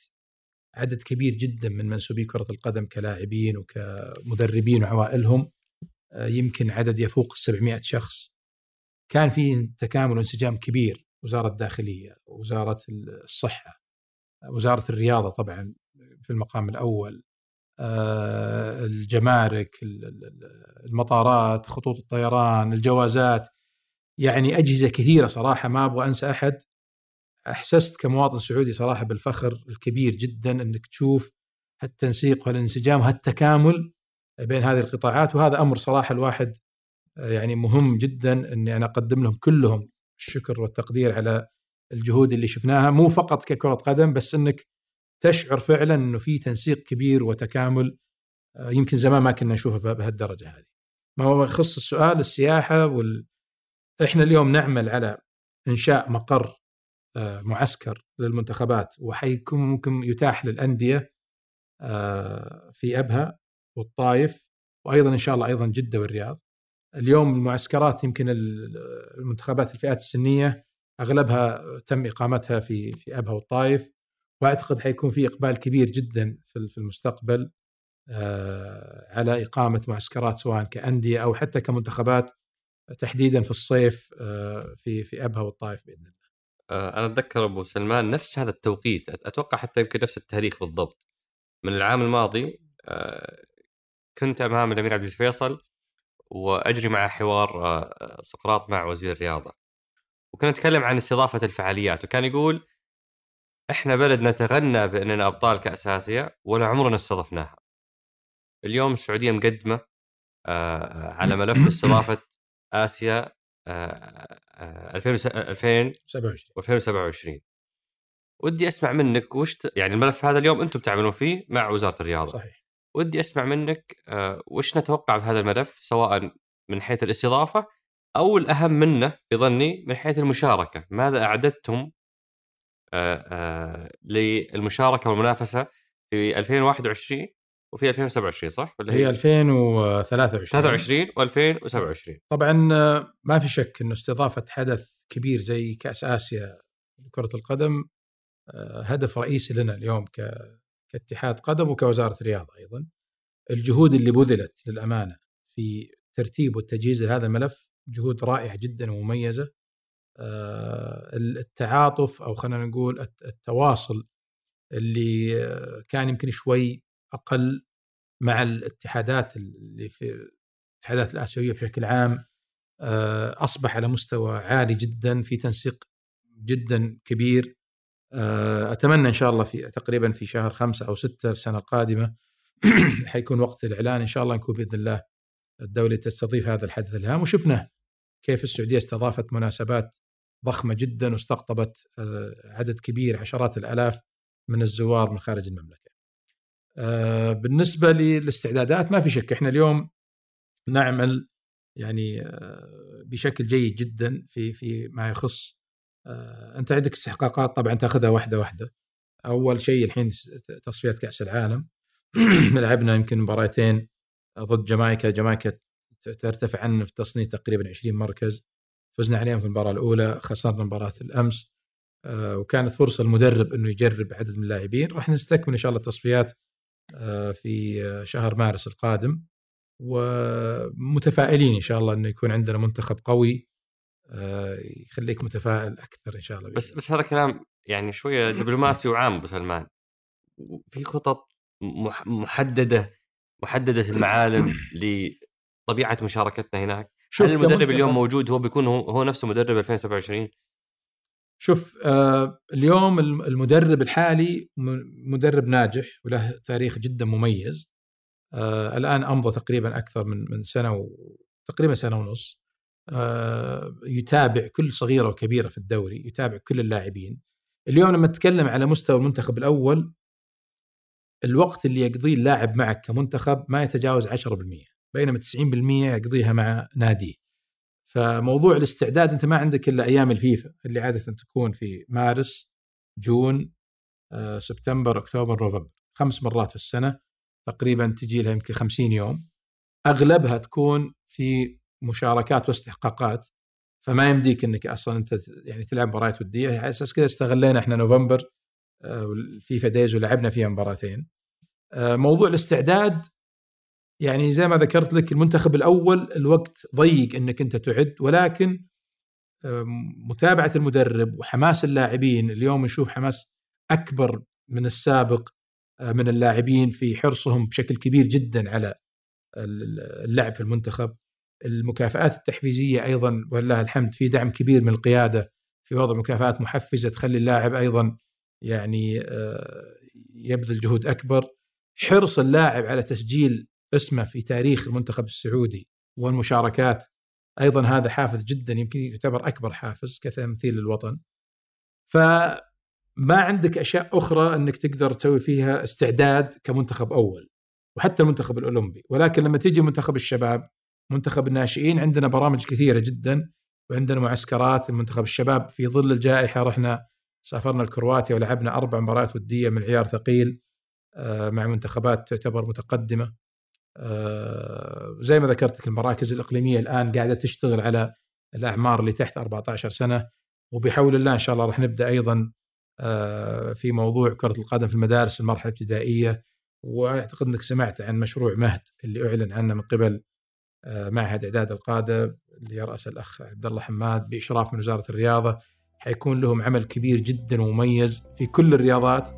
عدد كبير جدا من منسوبي كرة القدم كلاعبين وكمدربين وعوائلهم. آه، يمكن عدد يفوق 700 شخص. كان في تكامل وانسجام كبير. وزارة الداخلية وزارة الصحة وزارة الرياضة طبعا في المقام الأول آه، الجمارك المطارات خطوط الطيران الجوازات. يعني أجهزة كثيرة صراحة ما أبغى أنسى أحد. أحسست كمواطن سعودي صراحة بالفخر الكبير جدا إنك تشوف هالتنسيق والانسجام وهالتكامل بين هذه القطاعات. وهذا أمر صراحة الواحد آه، يعني مهم جدا إني أنا أقدم لهم كلهم. الشكر والتقدير على الجهود اللي شفناها مو فقط ككرة قدم بس إنك تشعر فعلا إنه في تنسيق كبير وتكامل آه، يمكن زمان ما كنا نشوفها بهالدرجة هذه ما هو يخص السؤال السياحة وال... إحنا اليوم نعمل على إنشاء مقر آه، معسكر للمنتخبات وحيكون ممكن يتاح للأندية آه، في أبها والطايف وأيضا إن شاء الله أيضا جدة والرياض. اليوم المعسكرات يمكن المنتخبات الفئات السنية أغلبها تم إقامتها في في أبها والطايف وأعتقد حيكون في إقبال كبير جدا في المستقبل آه، على إقامة معسكرات سواء كأندية أو حتى كمنتخبات تحديدا في الصيف في في أبها والطايف بإذن الله. آه، أنا أتذكر أبو سلمان نفس هذا التوقيت أتوقع حتى يمكن نفس التاريخ بالضبط من العام الماضي آه، كنت أمام الأمير عبد العزيز فيصل وأجري معه حوار آه، سقراط مع وزير الرياضة. وكنا نتكلم عن استضافة الفعاليات وكان يقول إحنا بلد نتغنى بأننا أبطال كاس اسيا ولا عمرنا استضفناها. اليوم السعودية مقدمة على ملف استضافة آسيا 2027 2027 ودي أسمع منك وش. يعني الملف هذا اليوم أنتم بتعملون فيه مع وزارة الرياضة. صحيح. ودي أسمع منك آه، وش نتوقع في هذا الملف سواء من حيث الاستضافة أو الأهم منه في ظني من حيث المشاركة؟ ماذا أعددتم آه، آه، للمشاركة والمنافسة في 2021 وفي 2027 صح؟ ولا هي 2023 23 و2027 طبعا ما في شك إنه استضافة حدث كبير زي كأس آسيا لكرة القدم هدف رئيسي لنا اليوم كاتحاد قدم وكوزاره رياضه أيضا. الجهود اللي بذلت للأمانة في ترتيب والتجهيز لهذا الملف جهود رائعة جدا ومميزة. آه، التعاطف أو خلينا نقول التواصل اللي كان يمكن شوي أقل مع الاتحادات اللي في الاتحادات الآسيوية بشكل عام. آه، أصبح على مستوى عالي جدا في تنسيق جدا كبير. آه، أتمنى إن شاء الله في تقريبا في شهر خمسة أو ستة السنة القادمة <clears throat> حيكون وقت الإعلان إن شاء الله نكون بإذن الله الدولة تستضيف هذا الحدث الهام وشفنا كيف السعودية استضافت مناسبات ضخمة جدا واستقطبت آه، عدد كبير عشرات الآلاف من الزوار من خارج المملكة. آه، بالنسبة للاستعدادات ما في شك إحنا اليوم نعمل يعني آه، بشكل جيد جدا في في ما يخص آه، أنت عندك استحقاقات طبعا تأخذها واحدة واحدة. أول شيء الحين تصفيات كأس العالم. <clears throat> لعبنا يمكن مباراتين ضد جامايكا. جامايكا ترتفع عنا في التصنيف تقريبا 20 مركز. فزنا عليهم في المباراة الأولى خسرنا مباراه الأمس. وكانت فرصة المدرب إنه يجرب عدد من اللاعبين. راح نستكمل إن شاء الله التصفيات آه، في شهر مارس القادم. ومتفائلين إن شاء الله إنه يكون عندنا منتخب قوي. آه، يخليك متفائل أكثر إن شاء الله بس بس هذا كلام يعني شوية <laughs> دبلوماسي وعام أبو سلمان. في خطط محددة محددة المعالم <coughs> لطبيعة مشاركتنا هناك؟ شوف هل المدرب اليوم موجود؟ هو بيكون هو, هو نفسه مدرب 2027 شوف آه اليوم المدرب الحالي مدرب ناجح وله تاريخ جدا مميز. آه الآن امضى تقريبا أكثر من من سنة و... تقريبا سنة ونص. آه يتابع كل صغيرة وكبيرة في الدوري يتابع كل اللاعبين. اليوم لما تتكلم على مستوى المنتخب الأول الوقت اللي يقضيه اللاعب معك كمنتخب ما يتجاوز 10% بينما 90% يقضيها مع ناديه. فموضوع الاستعداد أنت ما عندك إلا أيام الفيفا اللي عادة تكون في مارس جون آه، سبتمبر أكتوبر نوفمبر. خمس مرات في السنة تقريبا تجي لها يمكن 50 يوم. أغلبها تكون في مشاركات واستحقاقات فما يمديك إنك أصلا أنت يعني تلعب مباريات ودية على أساس كذا استغلينا إحنا نوفمبر الفيفا آه، دايز ولعبنا فيها مباراتين. آه، موضوع الاستعداد يعني زي ما ذكرت لك المنتخب الأول الوقت ضيق إنك أنت تعد ولكن متابعة المدرب وحماس اللاعبين اليوم نشوف حماس أكبر من السابق آه، من اللاعبين في حرصهم بشكل كبير جدا على اللعب في المنتخب. المكافآت التحفيزية أيضا ولله الحمد في دعم كبير من القيادة في وضع مكافآت محفزة تخلي اللاعب أيضا يعني آه، يبذل جهود أكبر حرص اللاعب على تسجيل اسمه في تاريخ المنتخب السعودي والمشاركات أيضا هذا حافز جدا يمكن يعتبر أكبر حافز كتمثيل للوطن. فما عندك أشياء أخرى إنك تقدر تسوي فيها استعداد كمنتخب أول. وحتى المنتخب الأولمبي ولكن لما تيجي منتخب الشباب منتخب الناشئين. عندنا برامج كثيرة جدا وعندنا معسكرات. المنتخب الشباب في ظل الجائحة رحنا سافرنا الكرواتيا ولعبنا أربع مباريات ودية من عيار ثقيل آه، مع منتخبات تعتبر متقدمة. آه، زي ما ذكرت المراكز الإقليمية الآن قاعدة تشتغل على الأعمار اللي تحت 14 سنة. وبحول الله إن شاء الله راح نبدأ أيضا آه، في موضوع كرة القدم في المدارس المرحلة الابتدائية. وأعتقد إنك سمعت عن مشروع مهد اللي أعلن عنه من قبل معهد إعداد القادة اللي يرأس الأخ عبد الله حماد بإشراف من وزارة الرياضة حيكون لهم عمل كبير جدا ومميز في كل الرياضات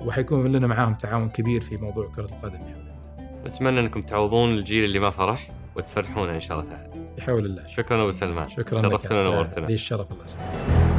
وحيكون لنا معاهم تعاون كبير في موضوع كرة القدم. نتمنى أنكم تعوضون الجيل اللي ما فرح وتفرحونه إن شاء الله تعالى. بحول الله. شكرا أبو سلمان. شكرا شرفتنا ونورتنا. لي الشرف الله. يسلمك